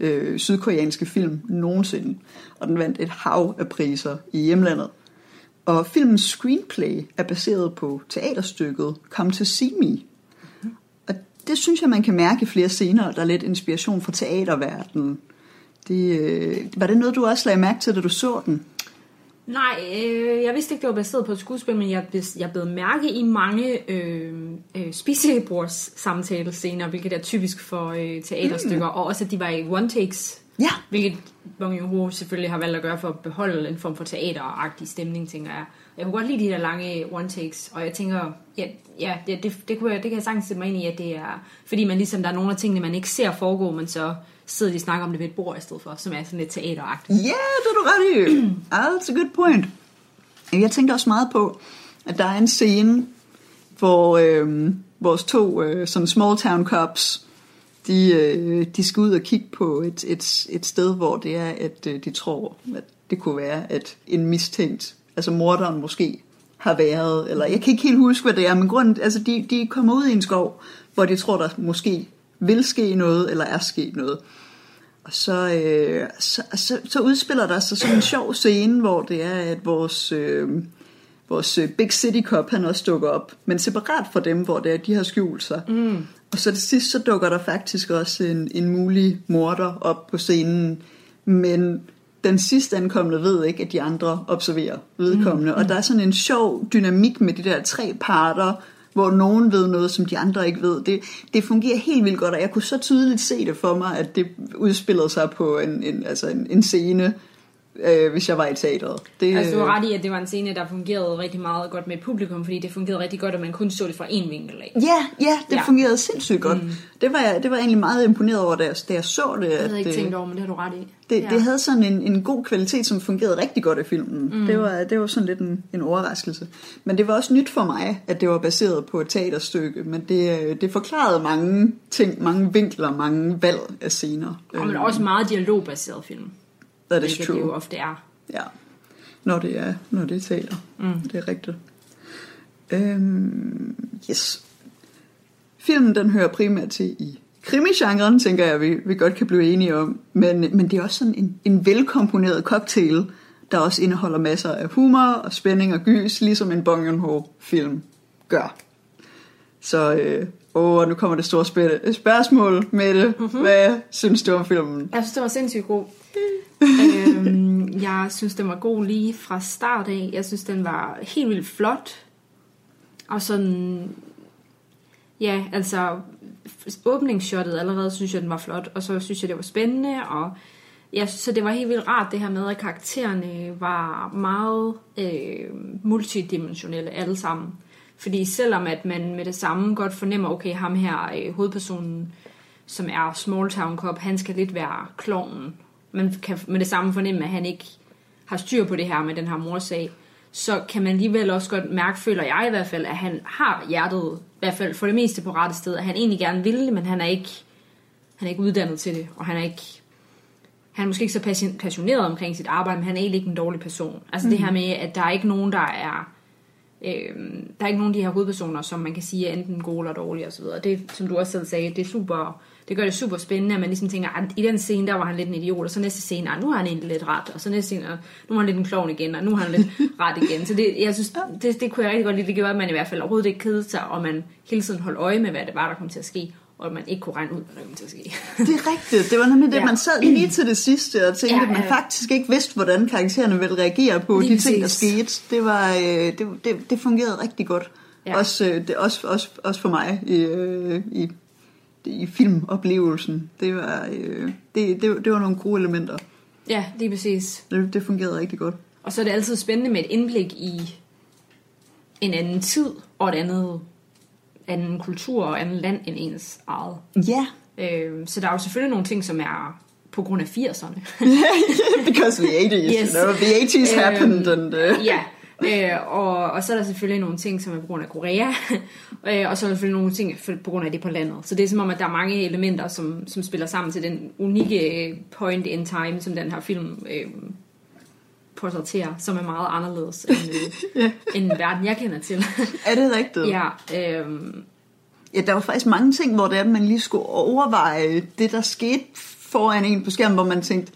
øh, sydkoreanske film nogensinde, og den vandt et hav af priser i hjemlandet. Og filmens screenplay er baseret på teaterstykket Come to See Me. Og det synes jeg, man kan mærke i flere scener, der er lidt inspiration fra teaterverdenen. Det, øh, var det noget, du også lagde mærke til, da du så den? Nej, øh, jeg vidste ikke, det var baseret på et skuespil, men jeg, jeg blev mærke i mange øh, øh, samtalescener, hvilket er typisk for øh, teaterstykker, mm. og også at de var i one takes, Ja, hvilket Bong Joon-ho selvfølgelig har valgt at gøre for at beholde en form for teateragtig stemning, tænker jeg. Jeg kunne godt lide de der lange one takes, og jeg tænker, ja, ja det, det, det, kunne jeg, det kan jeg sagtens sætte mig ind i, at det er, fordi man ligesom, der er nogle af tingene, man ikke ser foregå, men så sidder de og snakker om det ved et bord i stedet for, som er sådan lidt teateragtigt. Ja, det er du ret i. That's a good point. Jeg tænkte også meget på, at der er en scene, hvor øh, vores to øh, sådan small town cops, de, øh, de skal ud og kigge på et, et, et sted, hvor det er, at øh, de tror, at det kunne være, at en mistænkt, altså morderen måske, har været, eller jeg kan ikke helt huske, hvad det er, men grunden, altså de, de kommer ud i en skov, hvor de tror, der måske vil ske noget, eller er sket noget. Og så, øh, så, så, så udspiller der sig sådan en sjov scene, hvor det er, at vores, øh, vores øh, Big City Cop, han også dukker op, men separat fra dem, hvor det er, de har skjult sig. Mm. Og så til sidst, så dukker der faktisk også en, en mulig morder op på scenen, men den sidste ankommende ved ikke, at de andre observerer vedkommende. Mm. Og der er sådan en sjov dynamik med de der tre parter, hvor nogen ved noget, som de andre ikke ved. Det, det fungerer helt vildt godt, og jeg kunne så tydeligt se det for mig, at det udspillede sig på en, en, altså en, en scene, øh, hvis jeg var i teateret. Det, Altså, du har ret i, at det var en scene, der fungerede rigtig meget godt med publikum, fordi det fungerede rigtig godt, at man kun så det fra én vinkel af. Ja, ja, det Ja. fungerede sindssygt godt. Mm. Det, var jeg, det var jeg egentlig meget imponeret over, da jeg, da jeg så det. Det havde jeg ikke at, tænkt øh, over, men det har du ret i. det, ja. det havde sådan en, en god kvalitet, som fungerede rigtig godt i filmen. Mm. Det, var, det var sådan lidt en, en overraskelse. Men det var også nyt for mig, at det var baseret på et teaterstykke. Men det, øh, det forklarede mange ting, mange vinkler, mange valg af scener. Og men også meget dialogbaseret film. That is hvilket det jo true. ofte er. Ja, når det er, når det er teater. Mm. Det er rigtigt. Øhm, yes. Filmen den hører primært til i krimigenren, tænker jeg, vi, vi godt kan blive enige om. Men, men det er også sådan en, en velkomponeret cocktail, der også indeholder masser af humor og spænding og gys, ligesom en Bong Joon-ho-film gør. Så øh, åh, nu kommer det store spørgsmål, Mette. Mm-hmm. Hvad synes du om filmen? Jeg synes, det var sindssygt god øhm, jeg synes, den var god lige fra start af. Jeg synes, den var helt vildt flot. Og sådan... Ja, altså... Åbningsshottet allerede synes jeg, den var flot. Og så synes jeg, det var spændende. Og jeg synes, det var helt vildt rart, det her med, at karaktererne var meget øh, multidimensionelle alle sammen. Fordi selvom at man med det samme godt fornemmer, okay, ham her, øh, hovedpersonen, som er Small Town Cop, han skal lidt være klovnen. Man kan med det samme fornemme, at han ikke har styr på det her med den her morsag. Så kan man alligevel også godt mærke, føler jeg i hvert fald, at han har hjertet, i hvert fald for det meste på rette sted, at han egentlig gerne vil det, men han er ikke, han er ikke uddannet til det, og han er ikke han er måske ikke så passion- passioneret omkring sit arbejde, men han er egentlig ikke en dårlig person. Altså mm. det her med, at der er ikke nogen, der er... Øh, der er ikke nogen af de her hovedpersoner, som man kan sige er enten gode eller dårlige osv. Det, som du også selv sagde, det er super... Det gør det super spændende, at man ligesom tænker, at i den scene, der var han lidt en idiot, og så næste scene, ah, nu har han egentlig lidt ret, og så næste scene, ah, nu er han lidt en klovn igen, og nu har han lidt ret igen. Så det, jeg synes, det, det kunne jeg rigtig godt lide. Det gjorde, at man i hvert fald overhovedet ikke kedede sig, og man hele tiden holdt øje med, hvad det var, der kom til at ske, og at man ikke kunne regne ud, hvad der kom til at ske. Det er rigtigt. Det var nemlig det, Ja. man sad lige til det sidste og tænkte, Ja, at man ja. faktisk ikke vidste, hvordan karaktererne ville reagere på Lige de ting, der skete. Det, var, øh, det, det, det fungerede rigtig godt. Ja. Også, øh, det, også, også, også for mig i, øh, i, i filmoplevelsen. Det var, øh, det, det, det var nogle gode elementer. ja, lige præcis. Det, det fungerede rigtig godt. Og så er det altid spændende med et indblik i en anden tid og et andet anden kultur og andet land end ens eget. Ja, Øh, så der er jo selvfølgelig nogle ting, som er på grund af 80'erne. Because the 80s, Yes. you know, the 80s happened, and uh, ja, øh, og, og så er der selvfølgelig nogle ting, som er på grund af Korea, øh, og så er der selvfølgelig nogle ting på grund af det på landet. Så det er som om, at der er mange elementer, som, som spiller sammen til den unikke øh, point in time, som den her film øh, portrætterer, som er meget anderledes end, øh, end verden, jeg kender til. er det rigtigt? ja, øh, Ja, der var faktisk mange ting, hvor det er, at man lige skulle overveje det, der skete foran en på skærmen, hvor man tænkte,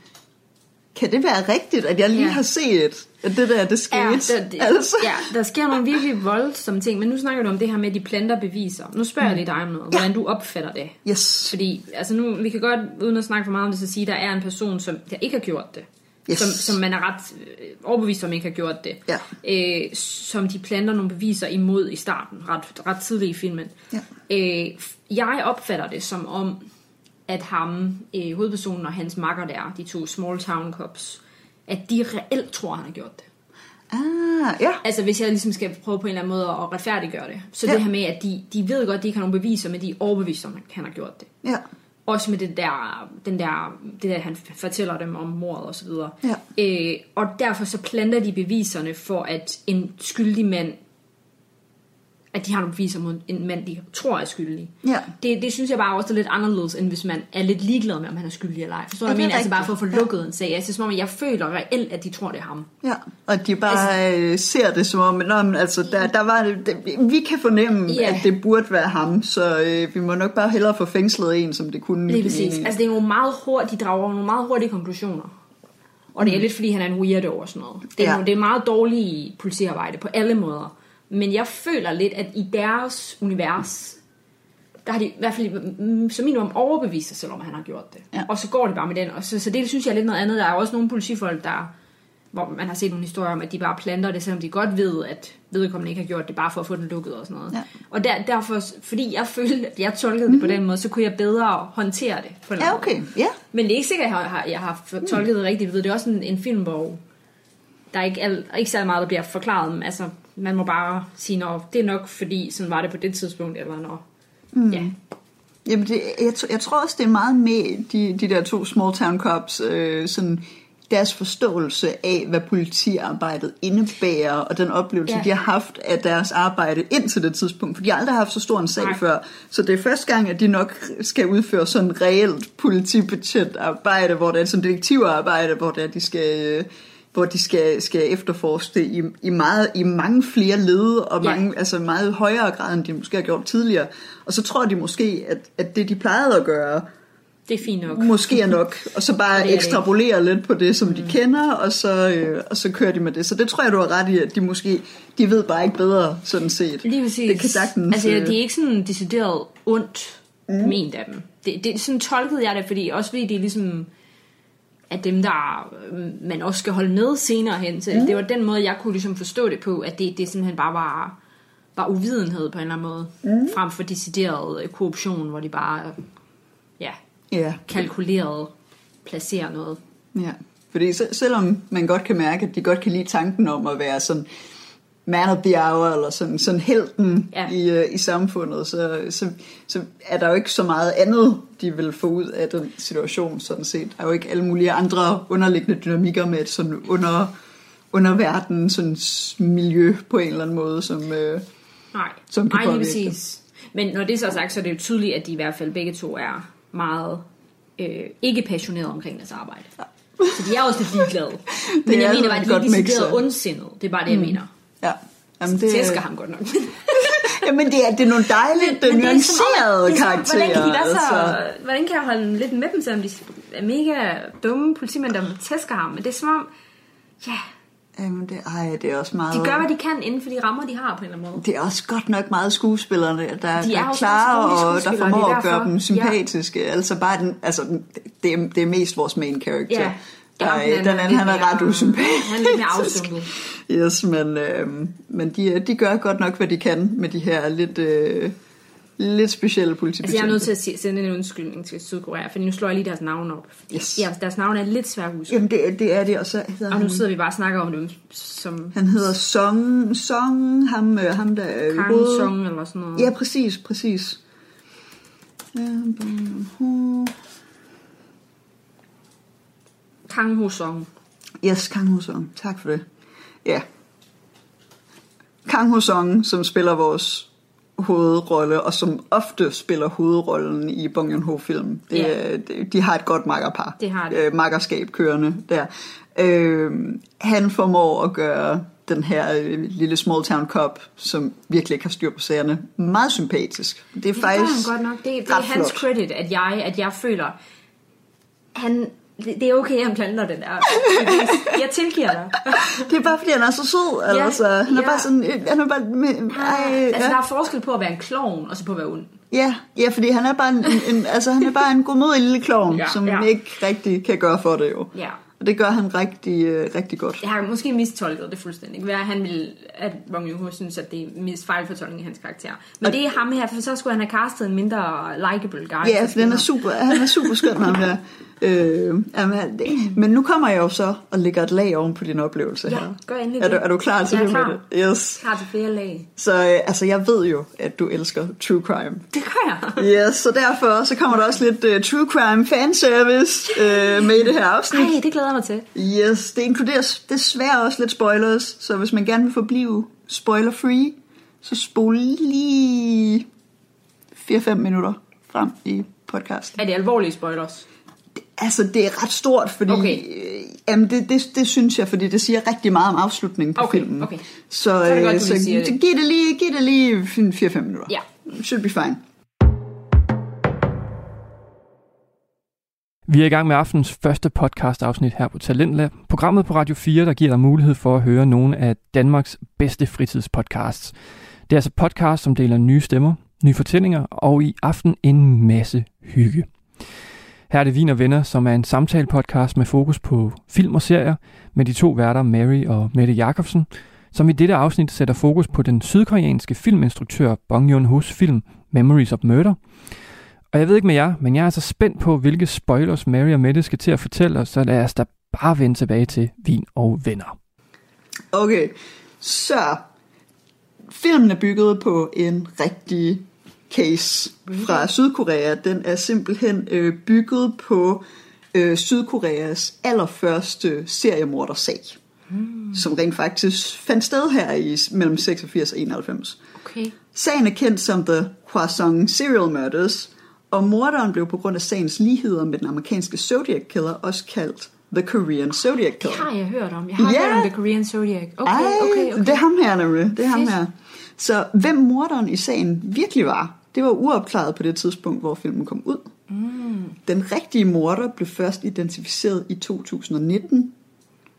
kan det være rigtigt, at jeg lige Ja. har set, at det der, det skete? Ja, der, det, altså. ja, der sker nogle virkelig voldsomme ting, men nu snakker du om det her med, at de planter beviser. Nu spørger jeg lige dig om noget, hvordan du opfatter det. Yes. Fordi, altså nu, vi kan godt, uden at snakke for meget om det, så sige, at der er en person, som der ikke har gjort det. Yes. Som, som man er ret øh, overbevist om ikke har gjort det. Ja. Øh, som de planter nogle beviser imod i starten, ret, ret tidligt i filmen. Ja. Øh, jeg opfatter det som om, at ham, øh, hovedpersonen og hans makker der, de to small town cops, at de reelt tror, han har gjort det. Ah, ja. Altså hvis jeg ligesom skal prøve på en eller anden måde at retfærdiggøre det. Så Ja. det her med, at de, de ved godt, de ikke har nogen beviser, men de er overbevist om, at han har gjort det. Ja. Også med det der, den der, det der, han fortæller dem om mordet og så videre. Ja. Øh, og derfor så planter de beviserne for, at en skyldig mand, at de har nogle beviser mod en mand, de tror er skyldig. Ja. Det, det synes jeg bare også er lidt anderledes, end hvis man er lidt ligeglad med, om han er skyldig eller ej. Forstår du, Ja, jeg er mener? Altså bare for at få lukket en sag. Altså, som om, jeg føler reelt, at de tror, det er ham. Ja, og de bare altså, ser det som om, Nå, men altså, der, der var det, vi kan fornemme, Ja. at det burde være ham, så øh, vi må nok bare hellere få fængslet en, som det kunne. Lige præcis. mening. Altså, det er nogle meget hurtige, de drager nogle meget hurtige konklusioner. Og det er lidt, fordi han er en weirdo og sådan noget. Det er, Mm. Ja. ja. det er meget dårligt politiarbejde på alle måder. Men jeg føler lidt, at i deres univers, der har de i hvert fald mm, som minimum overbevist sig selv om, at han har gjort det. Ja. Og så går det bare med den. Og så, så det synes jeg er lidt noget andet. Der er også nogle politifolk, der hvor man har set nogle historier om, at de bare planter det, selvom de godt ved, at vedkommende ikke har gjort det, bare for at få den lukket og sådan noget. Ja. Og der, derfor, fordi jeg følte, at jeg tolkede det på den måde, så kunne jeg bedre håndtere det. På en Ja, okay. Ja. men det er ikke sikkert, at jeg har, jeg har tolket det rigtigt. Det er også en, en film, hvor der er ikke, al, ikke særlig meget, der bliver forklaret. Men Altså, man må bare sige, at det er nok, fordi sådan var det på det tidspunkt, eller når... Mm. Ja. Jamen, det, jeg, jeg tror også, det er meget med de, de der to small town cops, øh, sådan deres forståelse af, hvad politiarbejdet indebærer, og den oplevelse, Ja. de har haft af deres arbejde indtil det tidspunkt, for de har aldrig haft så stor en sag Nej. før. Så det er første gang, at de nok skal udføre sådan reelt politibetjent arbejde, hvor det er sådan detektivarbejde, hvor det er, de skal... Øh, hvor de skal, skal efterforske det i, i, meget, i mange flere led, og Ja. mange, altså meget højere grad, end de måske har gjort tidligere. Og så tror de måske, at, at det, de plejede at gøre, Det er fint nok. måske er nok, og så bare er ekstrapolere lidt på det, som de kender, og så, øh, og så kører de med det. Så det tror jeg, du har ret i, at de måske, de ved bare ikke bedre, sådan set. Lige præcis. Det kan sagtens... Altså, øh, det er ikke sådan decideret ondt mm. ment af dem. Det, det, sådan tolkede jeg det, fordi også fordi det er ligesom at dem, der øh, man også skal holde med senere hen. Så mm. det var den måde, jeg kunne ligesom forstå det på, at det, det simpelthen bare var, var uvidenhed på en eller anden måde, mm. frem for decideret øh, korruption, hvor de bare ja, Ja, kalkuleret placerer noget. ja. Fordi se, selvom man godt kan mærke, at de godt kan lide tanken om at være sådan man of the hour, eller sådan, sådan helten Ja. ja. i, øh, i samfundet, så, så, så er der jo ikke så meget andet, de vil få ud af den situation, sådan set. Der er jo ikke alle mulige andre underliggende dynamikker med et sådan under, underverden sådan miljø på en eller anden måde, som... Øh, Nej, Som kan Nej lige præcis. Men når det er så sagt, så er det jo tydeligt, at de i hvert fald begge to er meget øh, ikke passionerede omkring deres arbejde. Så de er også lidt ligeglade. Men jeg mener bare, at de er decideret ondsindede. Det er bare det, jeg mener. Ja. Jamen, Det tæsker ham godt nok. Jamen, det er, det er nogle dejligt Men er nuancerede det er karakterer. Hvordan kan, de være så, altså. hvordan kan jeg holde lidt med dem, selvom de er mega dumme politimænd, der tæsker ham? Men det er som om, ja, Jamen, det, ej, det er også meget... de gør, hvad de kan inden for de rammer, de har på en eller anden måde. Det er også godt nok meget skuespillerne, der, De der er er også klare og der formår er at gøre dem sympatiske. Ja. Altså bare den, altså det, er, det er mest vores main character. Ja. Der, Ja, er, den anden, han er ret usympatisk. Han er lidt mere afstumpet. Yes, men, øh, men de, de gør godt nok, hvad de kan med de her lidt, øh, lidt specielle Altså, politibetjente. jeg er nødt til at sige- sende en undskyldning til Sydkorea, for nu slår jeg lige deres navn op. Yes. ja, deres navn er lidt svært at huske. Jamen, det, det er det, og så hedder Og nu sidder vi bare og snakker om dem som han hedder Song, Song ham, øh, ham der er i Kang. Song eller sådan noget. Ja, præcis, præcis. Ja. Kang Ho Song. Yes, Kang Ho Song. Tak for det. Ja. Kang Ho Song, som spiller vores hovedrolle, og som ofte spiller hovedrollen i Bong Joon-ho-film. Det, det, de har et godt makkerpar. Det har de. Øh, makkerskab kørende der. Øh, han formår at gøre den her øh, lille small town cop, som virkelig ikke har styr på sagerne, meget sympatisk. Det er Det faktisk han godt nok. Det, det er hans flot. credit, at jeg, at jeg føler, han, det, det er okay, han planter den der. Jeg tilgiver dig. Det er bare fordi, han er så sød. Ja, altså. Han er ja. bare sådan... øh, Han er bare... Med, ej, Altså, ja. der er forskel på at være en klovn, og så på at være ond. Ja, ja, fordi han er bare en, en, altså, han er bare en godmodig lille klovn, Ja, ja, som ja. ja. ikke rigtig kan gøre for det jo. Ja. Og det gør han rigtig, øh, rigtig godt. Jeg har måske mistolket det fuldstændig. At han ville, at Bong Joon-ho synes, at det er mest fejlfortolkning i hans karakter. Men det er ham her, for så skulle han have castet en mindre likable guy. Ja, for den er super, han er super skøn, ham der. Øh, jamen, det, men nu kommer jeg jo så og lægger et lag oven på din oplevelse Ja, her. gør endelig Er du, er du klar til Jeg det med klar. det? Yes. Klar til flere lag. Så øh, altså, jeg ved jo, at du elsker true crime. Det gør jeg. Yes, så derfor så kommer der også lidt uh, true crime fanservice uh, med i det her afsnit. Ej, det glæder jeg mig til. Yes, det inkluderer desværre også lidt spoilers, så hvis man gerne vil forblive spoiler-free, så spol lige 4-5 minutter frem i podcasten. Er det alvorlige spoilers? Altså, det er ret stort, fordi... Okay. Øh, jamen, det, det, det synes jeg, fordi det siger rigtig meget om afslutningen på Okay, filmen. okay. Så, Så det godt, øh, du så lige siger det. giv det lige, giv det lige 4-5 minutter. Ja. Should be fine. Vi er i gang med aftens første podcast afsnit her på Talentlab. Programmet på Radio 4, der giver dig mulighed for at høre nogle af Danmarks bedste fritidspodcasts. Det er altså podcast, som deler nye stemmer, nye fortællinger og i aften en masse hygge. Her er det Vin og Venner, som er en samtale-podcast med fokus på film og serier med de to værter Mary og Mette Jacobsen, som i dette afsnit sætter fokus på den sydkoreanske filminstruktør Bong Joon-ho's film Memories of Murder. Og jeg ved ikke med jer, men jeg er så spændt på, hvilke spoilers Mary og Mette skal til at fortælle os, så lad os da bare vende tilbage til Vin og Venner. Okay, så filmen er bygget på en rigtig case fra Sydkorea. Den er simpelthen øh, bygget på øh, Sydkoreas allerførste seriemordersag, hmm. som rent faktisk fandt sted her i mellem 86 og 91. Okay. Sagen er kendt som The Hwasong Serial Murders, og morderen blev på grund af sagens ligheder med den amerikanske Zodiac Killer også kaldt The Korean Zodiac Det Killer. har jeg hørt om. Jeg har Ja. hørt om The Korean Zodiac. Okay, Ej, okay, okay. det er ham her nemlig. Det er ham her. Så hvem morderen i sagen virkelig var, det var uopklaret på det tidspunkt, hvor filmen kom ud. Mm. Den rigtige morder blev først identificeret i 2019.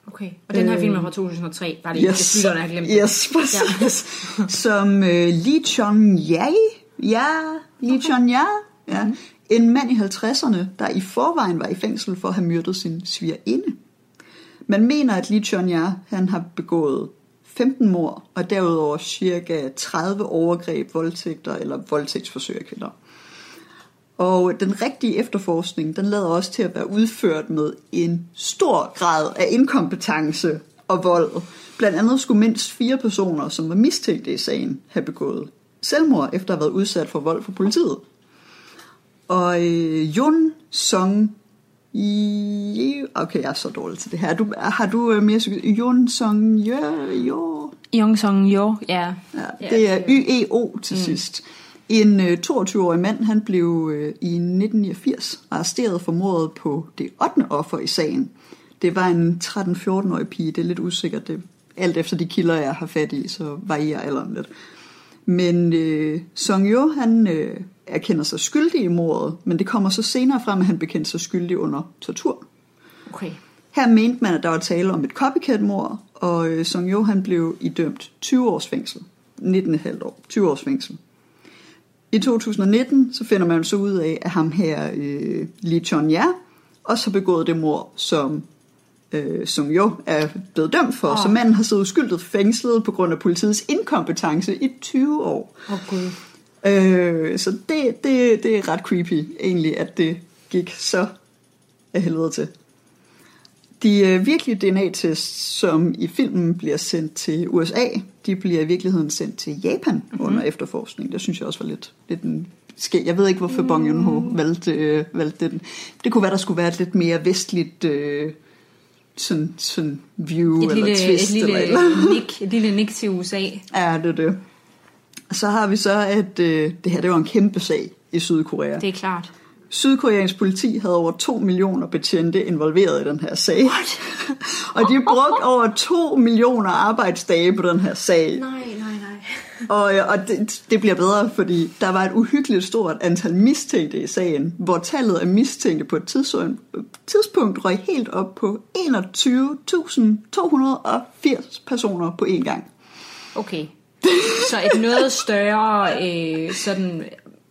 okay. Og den her Øh, film er fra 2003. Bare lige, yes. hvis lytterne har glemt det. Yes, præcis. Ja. Som øh, Lee Chon Jae. Ja, Lee Chon Jae. Ja. Mhm. En mand i 50'erne, der i forvejen var i fængsel for at have myrdet sin svigerinde. Man mener, at Lee Chon Jae, han har begået 15 mord, og derudover cirka 30 overgreb, voldtægter eller voldtægtsforsøg af kvinder. Og den rigtige efterforskning, den lader også til at være udført med en stor grad af inkompetence og vold. Blandt andet skulle mindst fire personer, som var mistænkte i sagen, have begået selvmord efter at have været udsat for vold fra politiet. Og øh, Jun Song Okay, jeg er så dårlig til det her. Du, har du øh, mere... psy- Jun Song Jo... Young Song Jo, ja. Ja, det er YEO til mm. sidst. En øh, 22-årig mand, han blev øh, i 1989 arresteret for mordet på det 8. offer i sagen. Det var en 13-14-årig pige, det er lidt usikkert. Det, alt efter de kilder, jeg har fat i, så varierer alderen lidt. Men øh, Song Jo, han øh, erkender sig skyldig i mordet, men det kommer så senere frem, at han bekendte sig skyldig under tortur. Okay. Her mente man, at der var tale om et copycat-mord, og øh, Song Jo han blev idømt 20 års fængsel. 19,5 år. 20 års fængsel. I 2019 så finder man så ud af, at ham her, øh, Lee Chon Ja, også har begået det mord, som øh, som jo er blevet dømt for. Åh. Så manden har siddet uskyldigt fængslet på grund af politiets inkompetence i 20 år. Oh, gud. Øh, så det, det, det er ret creepy egentlig, at det gik så af helvede til. De øh, virkelige DNA-tests, som i filmen bliver sendt til USA, de bliver i virkeligheden sendt til Japan mm-hmm. under efterforskning. Det synes jeg også var lidt, lidt en skæg. Jeg ved ikke, hvorfor Bong Joon-ho valgte, øh, valgte den. Det kunne være, der skulle være et lidt mere vestligt øh, sådan, sådan view Et eller lille, twist. et eller, lille eller. nik, et lille nik til USA. Ja, det er det. Så har vi så, at øh, det her det var en kæmpe sag i Sydkorea. Det er klart. Sydkoreansk politi havde over 2 millioner betjente involveret i den her sag. What? og de brugte over 2 millioner arbejdsdage på den her sag. Nej, nej, nej. Og, øh, og det, det bliver bedre, fordi der var et uhyggeligt stort antal mistænkte i sagen, hvor tallet af mistænkte på et tidspunkt, tidspunkt røg helt op på 21.280 personer på én gang. Okay. Så et noget større, øh, sådan,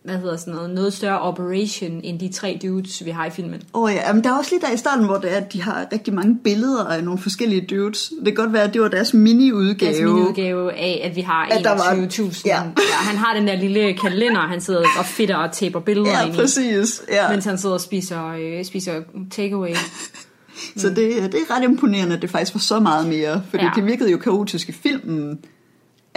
hvad hedder sådan noget, noget større operation end de tre dudes, vi har i filmen. Åh oh ja, men der er også lige der i starten, hvor det er, at de har rigtig mange billeder af nogle forskellige dudes. Det kan godt være, at det var deres mini-udgave. Altså min udgave af, at vi har At der var- 21.000. ja. Ja. han har den der lille kalender, han sidder og fitter og taber billeder Ja, ind i, præcis. Ja. mens han sidder og spiser, øh, spiser takeaway. Så det, det er ret imponerende, at det faktisk var så meget mere. Fordi. Ja. det virkede jo kaotisk i filmen,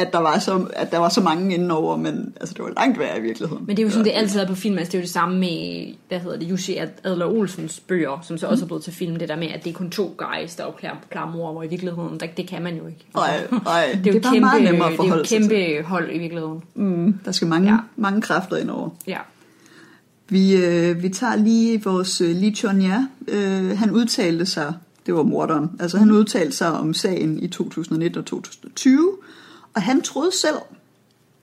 at der var så, at der var så mange indenover, men altså, det var langt værre i virkeligheden. Men det er jo sådan, det altid er på film. Altså, det er jo det samme med, hvad hedder det, Jussi Adler Olsens bøger, som så også er blevet til film. Det der med, at det er kun to guys, der opklarer klar mor, hvor i virkeligheden, der, det kan man jo ikke. Nej, nej, det er jo det er bare kæmpe, meget nemmere at det er jo forholde sig kæmpe hold i virkeligheden. Mm, der skal mange, ja. Mange kræfter indover. Ja. Vi, øh, vi tager lige vores øh, Lee Chon-ja. Øh, han udtalte sig, det var morderen, altså han udtalte sig om sagen i 2019 og 2020, og han troede selv,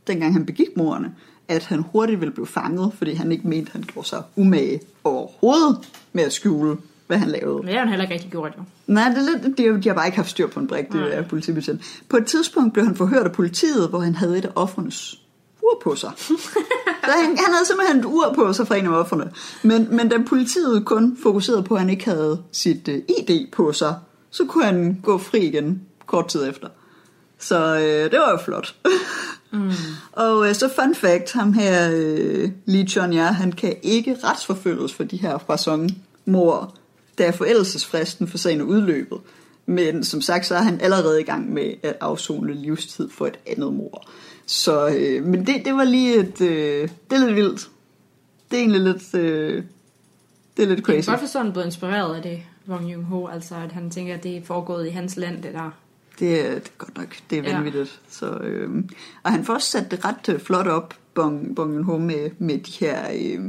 dengang han begik morderne, at han hurtigt ville blive fanget, fordi han ikke mente, han gjorde sig umage overhovedet med at skjule, hvad han lavede. Men det har han heller ikke rigtig gjort, jo. Nej, det er lidt, de, de har bare ikke haft styr på en brik, det er politibetjent. På et tidspunkt blev han forhørt af politiet, hvor han havde et af offrenes ur på sig. Så han, han havde simpelthen et ur på sig fra en af offrene. Men, men da politiet kun fokuserede på, at han ikke havde sit uh, ID på sig, så kunne han gå fri igen kort tid efter. Så øh, det var jo flot. mm. Og øh, så fun fact, ham her, øh, Lee chon han kan ikke retsforfølges for de her fasong-mor, da forældelsesfristen for sagen er udløbet. Men som sagt, så er han allerede i gang med at afzone livstid for et andet mor. Så, øh, men det, det var lige et, øh, det er lidt vildt. Det er egentlig lidt, øh, det er lidt Jeg kan crazy. godt forstå, at han blev inspireret af det, Wong Jung-ho. Altså, at han tænker, at det er foregået i hans land, det der. Det er, det er godt nok, det er Ja. vanvittigt. Så, øh, og han får også sat det ret øh, flot op, Bong, Bong Joon-ho, med, med de her... Øh,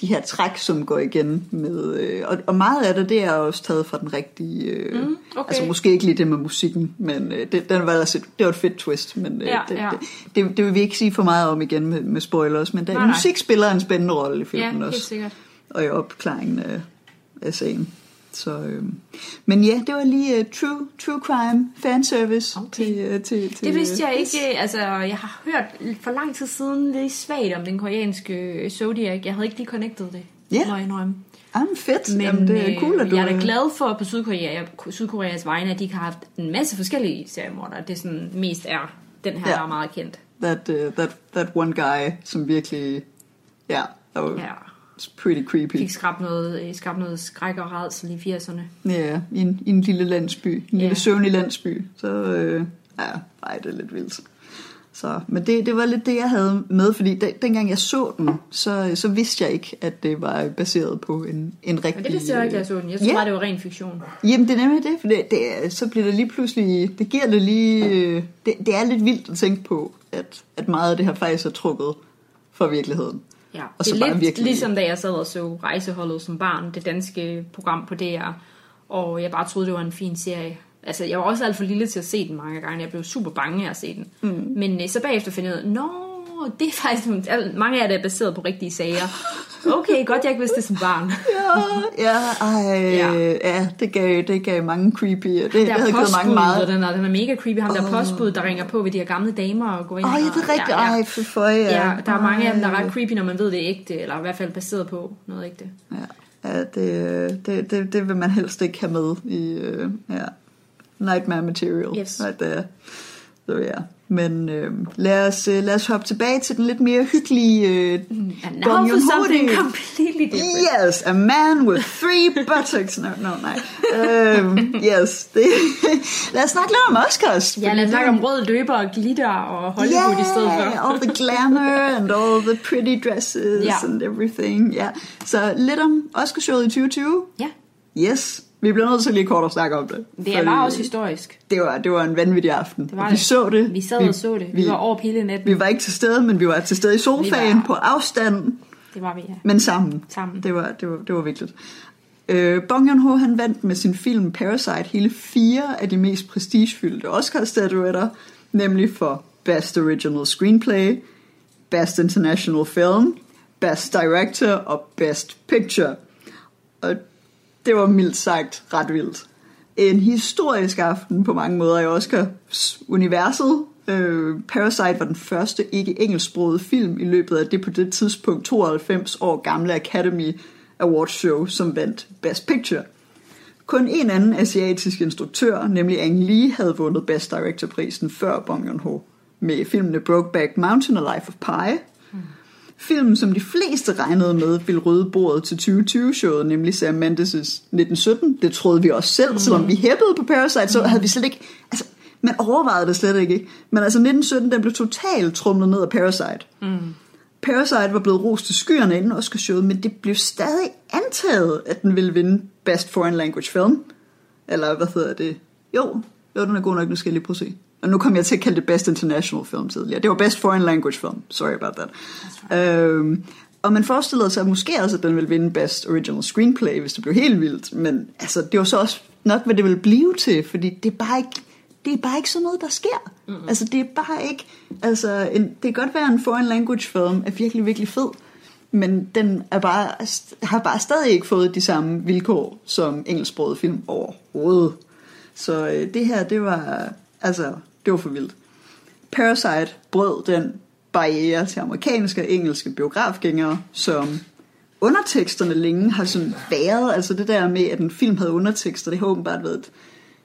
de her træk, som går igen med, øh, og, og meget af det, det er også taget fra den rigtige, øh, Mm, okay. altså måske ikke lige det med musikken, men øh, det, den var altså, det var et fedt twist, men øh, Ja, det, ja. Det, det, det, vil vi ikke sige for meget om igen med, med spoilers, men der, Nej, nej. musik spiller en spændende rolle i Ja, filmen helt også, sikkert. og i opklaringen af, af sagen. Så, øh, men ja, det var lige uh, true, true crime fanservice Okay. til, uh, til, til Det vidste jeg øh, ikke. Altså, jeg har hørt for lang tid siden lidt svagt om den koreanske Zodiac. Jeg havde ikke lige connected det. Ja. Må jeg indrømme. Jamen fedt, Men Jamen, det er cool, at du... jeg er da glad for på Sydkorea, Sydkoreas vegne, at de har haft en masse forskellige seriemordere. Det sådan mest er den her, Ja. der er meget kendt. That, uh, that, that one guy, som virkelig... Ja, that was Ja. Pretty creepy. Fik skabt noget, øh, skabt noget skræk og redsel i 80'erne. Ja, i en, i en lille landsby. En lille Ja. søvnig landsby. Så øh, ja, ej, det er lidt vildt. Så, men det, det var lidt det, jeg havde med, fordi de, dengang jeg så den, så, så vidste jeg ikke, at det var baseret på en, en rigtig... Men det vidste jeg ikke, da jeg så den. Jeg tror bare, det var ren fiktion. Jamen, det er nemlig det, for det, det, så bliver det lige pludselig, det giver det lige, øh, det, det er lidt vildt at tænke på, at, at meget af det her faktisk er trukket fra virkeligheden. Ja, Og det så er bare lidt virkelig- ligesom da jeg sad og så Rejseholdet som barn, det danske program på DR, og jeg bare troede, det var en fin serie. Altså, jeg var også alt for lille til at se den mange gange. Jeg blev super bange af at se den. Mm. Men øh, så bagefter fandt jeg ud af, nå, det er faktisk nogle, mange af det er baseret på rigtige sager. Okay, godt jeg ikke vidste det som barn. Ja, ja, ej, Ja. ja. det, gav, det gav mange creepy, det, det Der havde er givet mange meget. den er, den er mega creepy. Ham der er postbud, der ringer på ved de her gamle damer og går ind Åh, oh, ja, det er rigtigt. Ja, ja. Ej, for for, ja. Ja, der er mange af dem, der er ret creepy, når man ved, det er ægte, eller i hvert fald baseret på noget ægte. Ja, ja det, det, det, det vil man helst ikke have med i øh, ja, Nightmare Material. Yes. Right there. Så ja. Men øh, lad, os, øh, lad os hoppe tilbage til den lidt mere hyggelige øh, And Bong Joon-ho, completely different. Yes, a man with three buttocks. No, no, nej. Um, yes, det, lad os snakke lidt om Oscars. Ja, lad os snakke om rød løber og glitter og Hollywood yeah, i stedet for. all the glamour and all the pretty dresses Ja. and everything. Ja. Så lidt om Oscarshowet i 2020. Ja. Yes, Vi bliver nødt til lige kort at snakke om det. Det er bare også historisk. Det var, det var en vanvittig aften. Det var vi det. så det. Vi sad og så det. Vi, Vi, var over hele natten. vi var ikke til stede, men vi var til stede i sofaen Vi var- på afstand, Det var vi, ja. men sammen. Sammen. Det var, det var, det var vigtigt. Øh, Bong Joon-ho han vandt med sin film Parasite hele fire af de mest prestigefyldte Oscar-statuetter, nemlig for Best Original Screenplay, Best International Film, Best Director og Best Picture. Og det var mildt sagt ret vildt. En historisk aften på mange måder i Oscars-universet. Øh, Parasite var den første ikke-engelsksproget film i løbet af det på det tidspunkt 92 år gamle Academy Awards show, som vandt Best Picture. Kun en anden asiatisk instruktør, nemlig Ang Lee, havde vundet Best Director-prisen før Bong Joon-ho med filmene Brokeback Mountain og Life of Pi. Filmen, som de fleste regnede med, ville rydde bordet til 2020-showet, nemlig Sam Mendes' 1917. Det troede vi også selv, selvom vi hæppede på Parasite, så havde vi slet ikke... Altså, man overvejede det slet ikke. Men altså 1917, den blev totalt trumlet ned af Parasite. Mm. Parasite var blevet rost til skyerne inden Oscarshowet, men det blev stadig antaget, at den ville vinde Best Foreign Language Film. Eller hvad hedder det? Jo, jo den er god nok, nu skal jeg lige prøve at se. Og nu kom jeg til at kalde det Best International Film tidligere. Det var Best Foreign Language Film. Sorry about that. Øhm, og man forestillede sig måske også, at den ville vinde Best Original Screenplay, hvis det blev helt vildt. Men altså, det var så også nok, hvad det ville blive til, fordi det er bare ikke, det er bare ikke sådan noget, der sker. Mm-hmm. Altså, det er bare ikke... Altså, en, det kan godt være, en foreign language film er virkelig, virkelig fed, men den er bare, har bare stadig ikke fået de samme vilkår som engelsksproget film overhovedet. Så øh, det her, det var, altså, det var for vildt. Parasite brød den barriere til amerikanske og engelske biografgængere, som underteksterne længe har sådan været, altså det der med, at en film havde undertekster, det har åbenbart været et,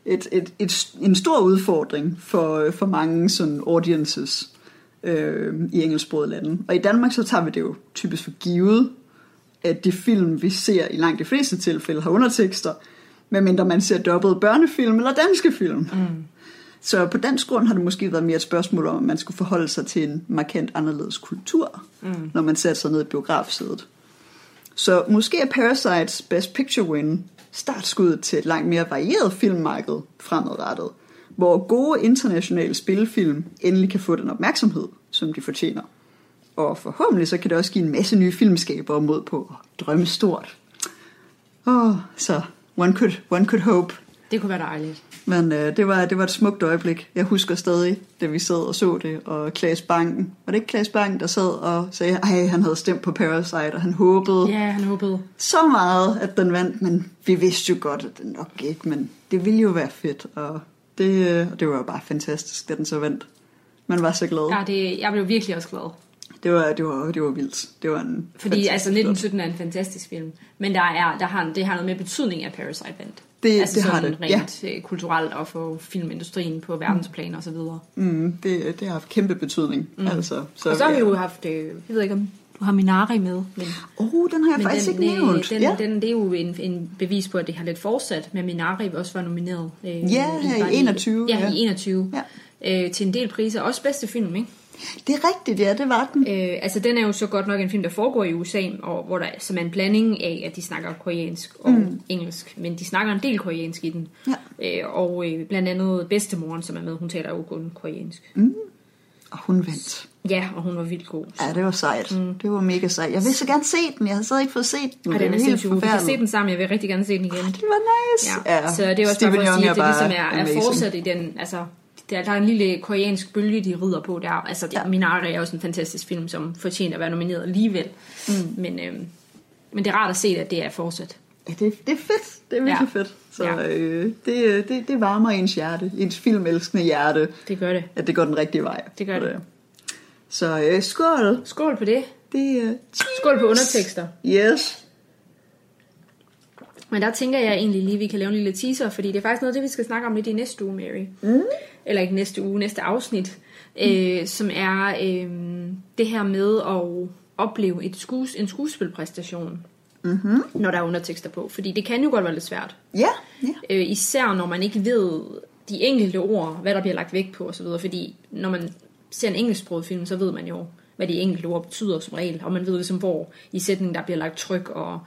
et, et, et, en stor udfordring for, for mange sådan audiences øh, i engelsksprogede lande. Og i Danmark så tager vi det jo typisk for givet, at de film, vi ser i langt de fleste tilfælde, har undertekster, medmindre man ser dobbelt børnefilm eller danske film. Mm. Så på dansk grund har det måske været mere et spørgsmål om, at man skulle forholde sig til en markant anderledes kultur, mm. når man satte sig ned i biografsædet. Så måske er Parasites Best Picture win startskuddet til et langt mere varieret filmmarked fremadrettet, hvor gode internationale spillefilm endelig kan få den opmærksomhed, som de fortjener. Og forhåbentlig så kan det også give en masse nye filmskaber mod på at drømme stort. Åh, oh, så one could, one could hope. Det kunne være dejligt. Men øh, det, var, det var et smukt øjeblik. Jeg husker stadig, da vi sad og så det, og Klaas Banken, var det ikke Klaas Banken, der sad og sagde, at han havde stemt på Parasite, og han håbede Ja, han håbede. så meget, at den vandt, men vi vidste jo godt, at den nok ikke, men det ville jo være fedt, og det, øh, og det var jo bare fantastisk, da den så vandt. Man var så glad. Ja, det, jeg blev virkelig også glad. Det var, det var, det var vildt. Det var en Fordi altså flot. 1917 er en fantastisk film. Men der er, der har, det har noget med betydning af Parasite vandt. Det- altså det har det, rent ja. kulturelt og for filmindustrien på verdensplan og så videre. Mm, det, det har haft kæmpe betydning. Mm. Altså, Så og så har vi ja. jo haft, øh, jeg ved ikke om du har Minari med, men, Oh, den har jeg faktisk den, ikke nævnt. den, ja. den, det er jo en, en bevis på, at det har lidt fortsat, men Minari også var nomineret. Øh, Ja, her i 21, Ja, ja. i 21. Ja. Øh, til en del priser. Også bedste film, ikke? Det er rigtigt, ja, det var den. Øh, altså den er jo så godt nok en film, der foregår i USA, og hvor der som er en blanding af, at de snakker koreansk og mm. engelsk, men de snakker en del koreansk i den. Ja. Øh, og øh, blandt andet bedstemoren, som er med, hun taler jo kun koreansk. Og hun vandt. Ja, og hun var vildt god. Ja, det var sejt. Mm. Det var mega sejt. Jeg ville så gerne se den. Jeg havde stadig ikke fået set den. Det den er helt. Vi kan se den sammen. Jeg vil rigtig gerne se den igen. Det var nice. Ja. Så det er også Steven bare for at sige, at det ligesom er, er fortsat i den, altså, der, der er en lille koreansk bølge, de rider på der. Altså, ja. Ja. Minari er også en fantastisk film, som fortjener at være nomineret alligevel. Mm. Men, øhm, men det er rart at se, at det er fortsat. Ja, det, det er fedt. Det er virkelig Ja. fedt. Så Ja. øh, det, det, det varmer ens hjerte. Ens filmelskende hjerte. Det gør det. At det går den rigtige vej. Det gør det. Så øh, skål. Skål på det. Det, øh, Skål på undertekster. yes. Men der tænker jeg egentlig lige, at vi kan lave en lille teaser, fordi det er faktisk noget det, vi skal snakke om lidt i næste uge, Mary. Mm. Eller ikke næste uge, næste afsnit. Mm. Øh, som er øh, det her med at opleve et skues, en skuespilpræstation, mm-hmm. når der er undertekster på. Fordi det kan jo godt være lidt svært. Ja, ja. Øh, især når man ikke ved de enkelte ord, hvad der bliver lagt vægt på osv. Fordi når man ser en engelsksproget film, så ved man jo, hvad de enkelte ord betyder som regel. Og man ved ligesom, hvor i sætningen der bliver lagt tryk, og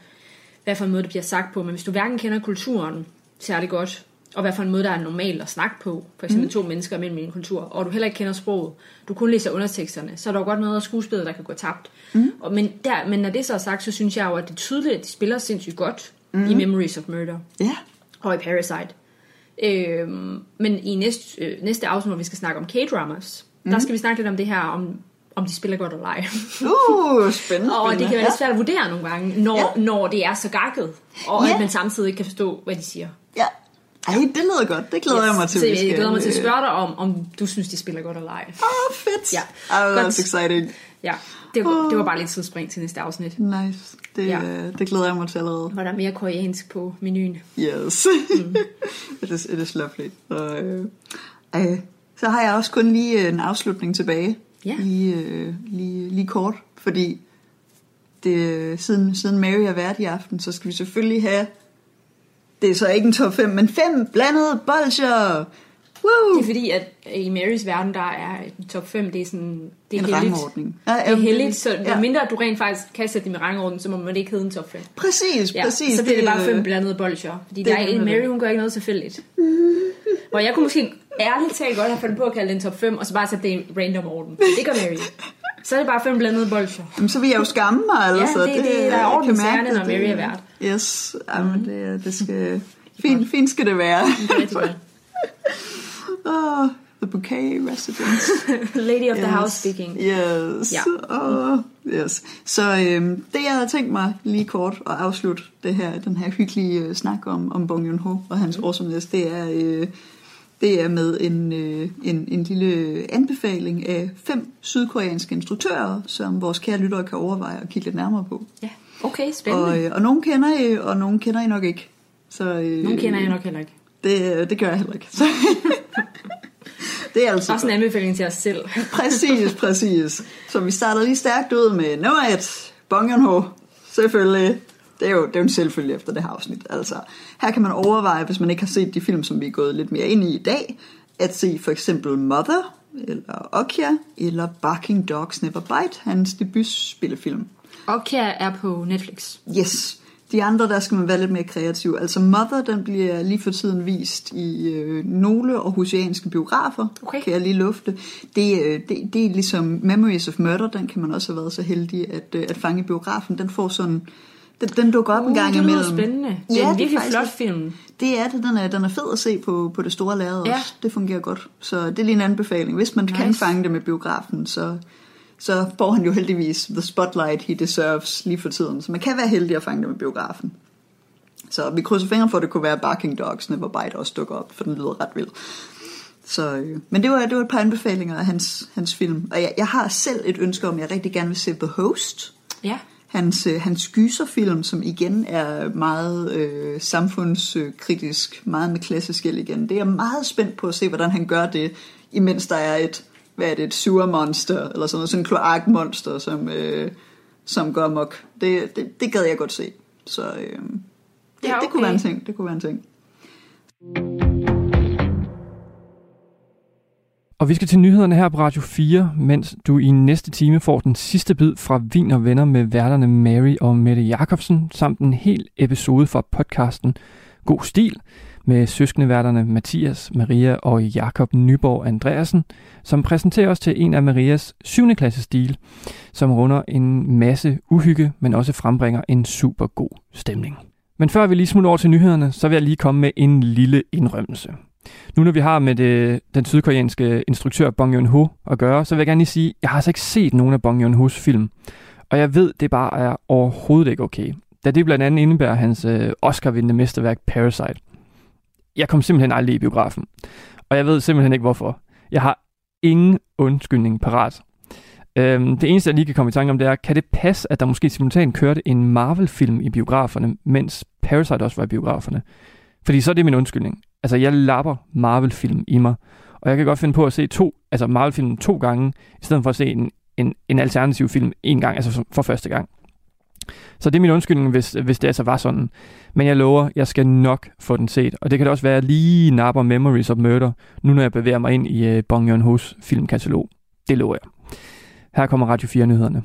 hvad for en måde det bliver sagt på. Men hvis du hverken kender kulturen, særlig godt, og hvad for en måde, der er normalt at snakke på. For eksempel mm. to mennesker mellem en kultur, og du heller ikke kender sproget. Du kun læser underteksterne, så er der jo godt noget af skuespillet, der kan gå tabt. Mm. Og, men, der, men når det så er sagt, så synes jeg jo, at det er tydeligt, at de spiller sindssygt godt mm. i Memories of Murder. Ja. Og i Parasite. Øhm, men i næste, øh, næste afsnit, hvor vi skal snakke om K-dramas, mm. der skal vi snakke lidt om det her, om, om de spiller godt eller ej. Uh, spændende. og det kan være lidt svært at vurdere nogle gange, når, Ja. når det er så gakket, og Ja. at man samtidig ikke kan forstå, hvad de siger. Ej, det lyder godt. Det glæder yes. jeg mig til. Så jeg glæder mig til at spørge dig om, om du synes, de spiller godt eller ej. Åh, fedt. Ja. Oh, Godt. that's exciting. Ja, det var, det var bare lidt tidsspring til næste afsnit. Nice. Det, Ja. ja. det glæder jeg mig til allerede. Hvor der er mere koreansk på menuen. Yes. Mm. it, is, it is lovely. Så, øh, øh, så har jeg også kun lige øh, en afslutning tilbage. Ja. Lige, øh, lige, lige kort. Fordi det, siden, siden Mary er vært i aften, så skal vi selvfølgelig have... Det er så ikke en top 5, men fem blandede bolcher. Woo! Det er fordi, at i Marys verden, der er top 5, det er sådan, det er en heldigt. rangordning. Ja, Det er heldigt, så ja. ja. mindre du rent faktisk kan sætte dem i rangorden, så må man ikke hedde en top 5. Præcis, Ja, præcis. så bliver det, bare øh, fem blandede bolcher. Fordi det der er en Mary, det. hun gør ikke noget tilfældigt. Hvor jeg kunne måske ærligt talt godt have fundet på at kalde den top 5, og så bare sætte det i random orden. Det gør Mary. Så er det bare fem blandede bolcher. Jamen, så vil jeg jo skamme mig, altså. det- det- der er jeg orden kan i sagerne, mærke, når Mary det- er vært. Yes, jamen, det, det skal... Fint, fint skal det være. Det er oh, the bouquet residence. Lady of the Yes. house speaking. Yes. Ja. Oh, yes. Så øhm, det, jeg havde tænkt mig lige kort at afslutte det her, den her hyggelige øh, snak om, om Bong Joon-ho og hans awesomeness, det er, øh, det er med en, øh, en, en lille anbefaling af fem sydkoreanske instruktører, som vores kære lyttere kan overveje at kigge lidt nærmere på. Ja, okay, spændende. Og, øh, og nogen kender I, og nogen kender I nok ikke. Så, øh, Nogle kender jeg nok heller ikke. Det, det gør jeg heller ikke. Så, det er altså Også en anbefaling til os selv. Præcis, præcis. Så vi starter lige stærkt ud med nummer et. Bong Joon-ho. Selvfølgelig. Det er, jo, det er jo en selvfølge efter det her afsnit. Altså, her kan man overveje, hvis man ikke har set de film, som vi er gået lidt mere ind i i dag, at se for eksempel Mother, eller Okja, eller Barking Dogs Never Bite, hans debutspillefilm. Okja er på Netflix. Yes. De andre, der skal man være lidt mere kreativ. Altså Mother, den bliver lige for tiden vist i øh, nogle aarhusianske biografer, Okay. kan jeg lige lufte. Det, øh, det, det er ligesom Memories of Murder, den kan man også have været så heldig at, øh, at fange i biografen. Den får sådan, den, den dukker op en gang Uh, det imellem. spændende. Det Ja, er det er en virkelig flot film. Det er det, den er, den er fed at se på, på det store lærred Ja. også. Det fungerer godt. Så det er lige en anbefaling. Hvis man nice. kan fange det med biografen, så, så får han jo heldigvis the spotlight he deserves lige for tiden. Så man kan være heldig at fange det med biografen. Så vi krydser fingre for, at det kunne være Barking Dogs Never Bite også dukker op, for den lyder ret vild. Så, øh, men det var, det var et par anbefalinger af hans, hans film. Og jeg, jeg har selv et ønske om, at jeg rigtig gerne vil se The Host. Ja. Hans, øh, hans gyserfilm, som igen er meget øh, samfundskritisk, meget med klassisk skæld igen. Det er jeg meget spændt på at se, hvordan han gør det, imens der er et, hvad er det, et sewermonster, eller sådan noget, sådan en kloakmonster, som, øh, som går amok. Det, det, det gad jeg godt se. Så øh, det, Ja, det okay. kunne være en ting, det kunne være en ting. Og vi skal til nyhederne her på Radio 4, mens du i næste time får den sidste bid fra Vin og Venner med værterne Mary og Mette Jacobsen, samt en hel episode fra podcasten God Stil med søskendeværterne Mathias, Maria og Jakob Nyborg Andreasen, som præsenterer os til en af Marias 7. klasse stil, som runder en masse uhygge, men også frembringer en super god stemning. Men før vi lige smutter over til nyhederne, så vil jeg lige komme med en lille indrømmelse. Nu når vi har med det, den sydkoreanske instruktør Bong Joon-ho at gøre, så vil jeg gerne lige sige, at jeg har altså ikke set nogen af Bong Joon-hos film. Og jeg ved, det bare er overhovedet ikke okay. Da det blandt andet indebærer hans øh, Oscar-vindende mesterværk Parasite. Jeg kom simpelthen aldrig i biografen. Og jeg ved simpelthen ikke hvorfor. Jeg har ingen undskyldning parat. Øhm, det eneste, jeg lige kan komme i tanke om, det er, kan det passe, at der måske simultant kørte en Marvel-film i biograferne, mens Parasite også var i biograferne? Fordi så er det min undskyldning. Altså, jeg lapper Marvel-film i mig, og jeg kan godt finde på at se to, altså Marvel-film to gange, i stedet for at se en, en, en alternativ film en gang, altså for første gang. Så det er min undskyldning, hvis, hvis det altså var sådan. Men jeg lover, jeg skal nok få den set. Og det kan da også være, at jeg lige napper Memories of Murder, nu når jeg bevæger mig ind i øh, Bong Joon-hos filmkatalog. Det lover jeg. Her kommer Radio 4 nyhederne.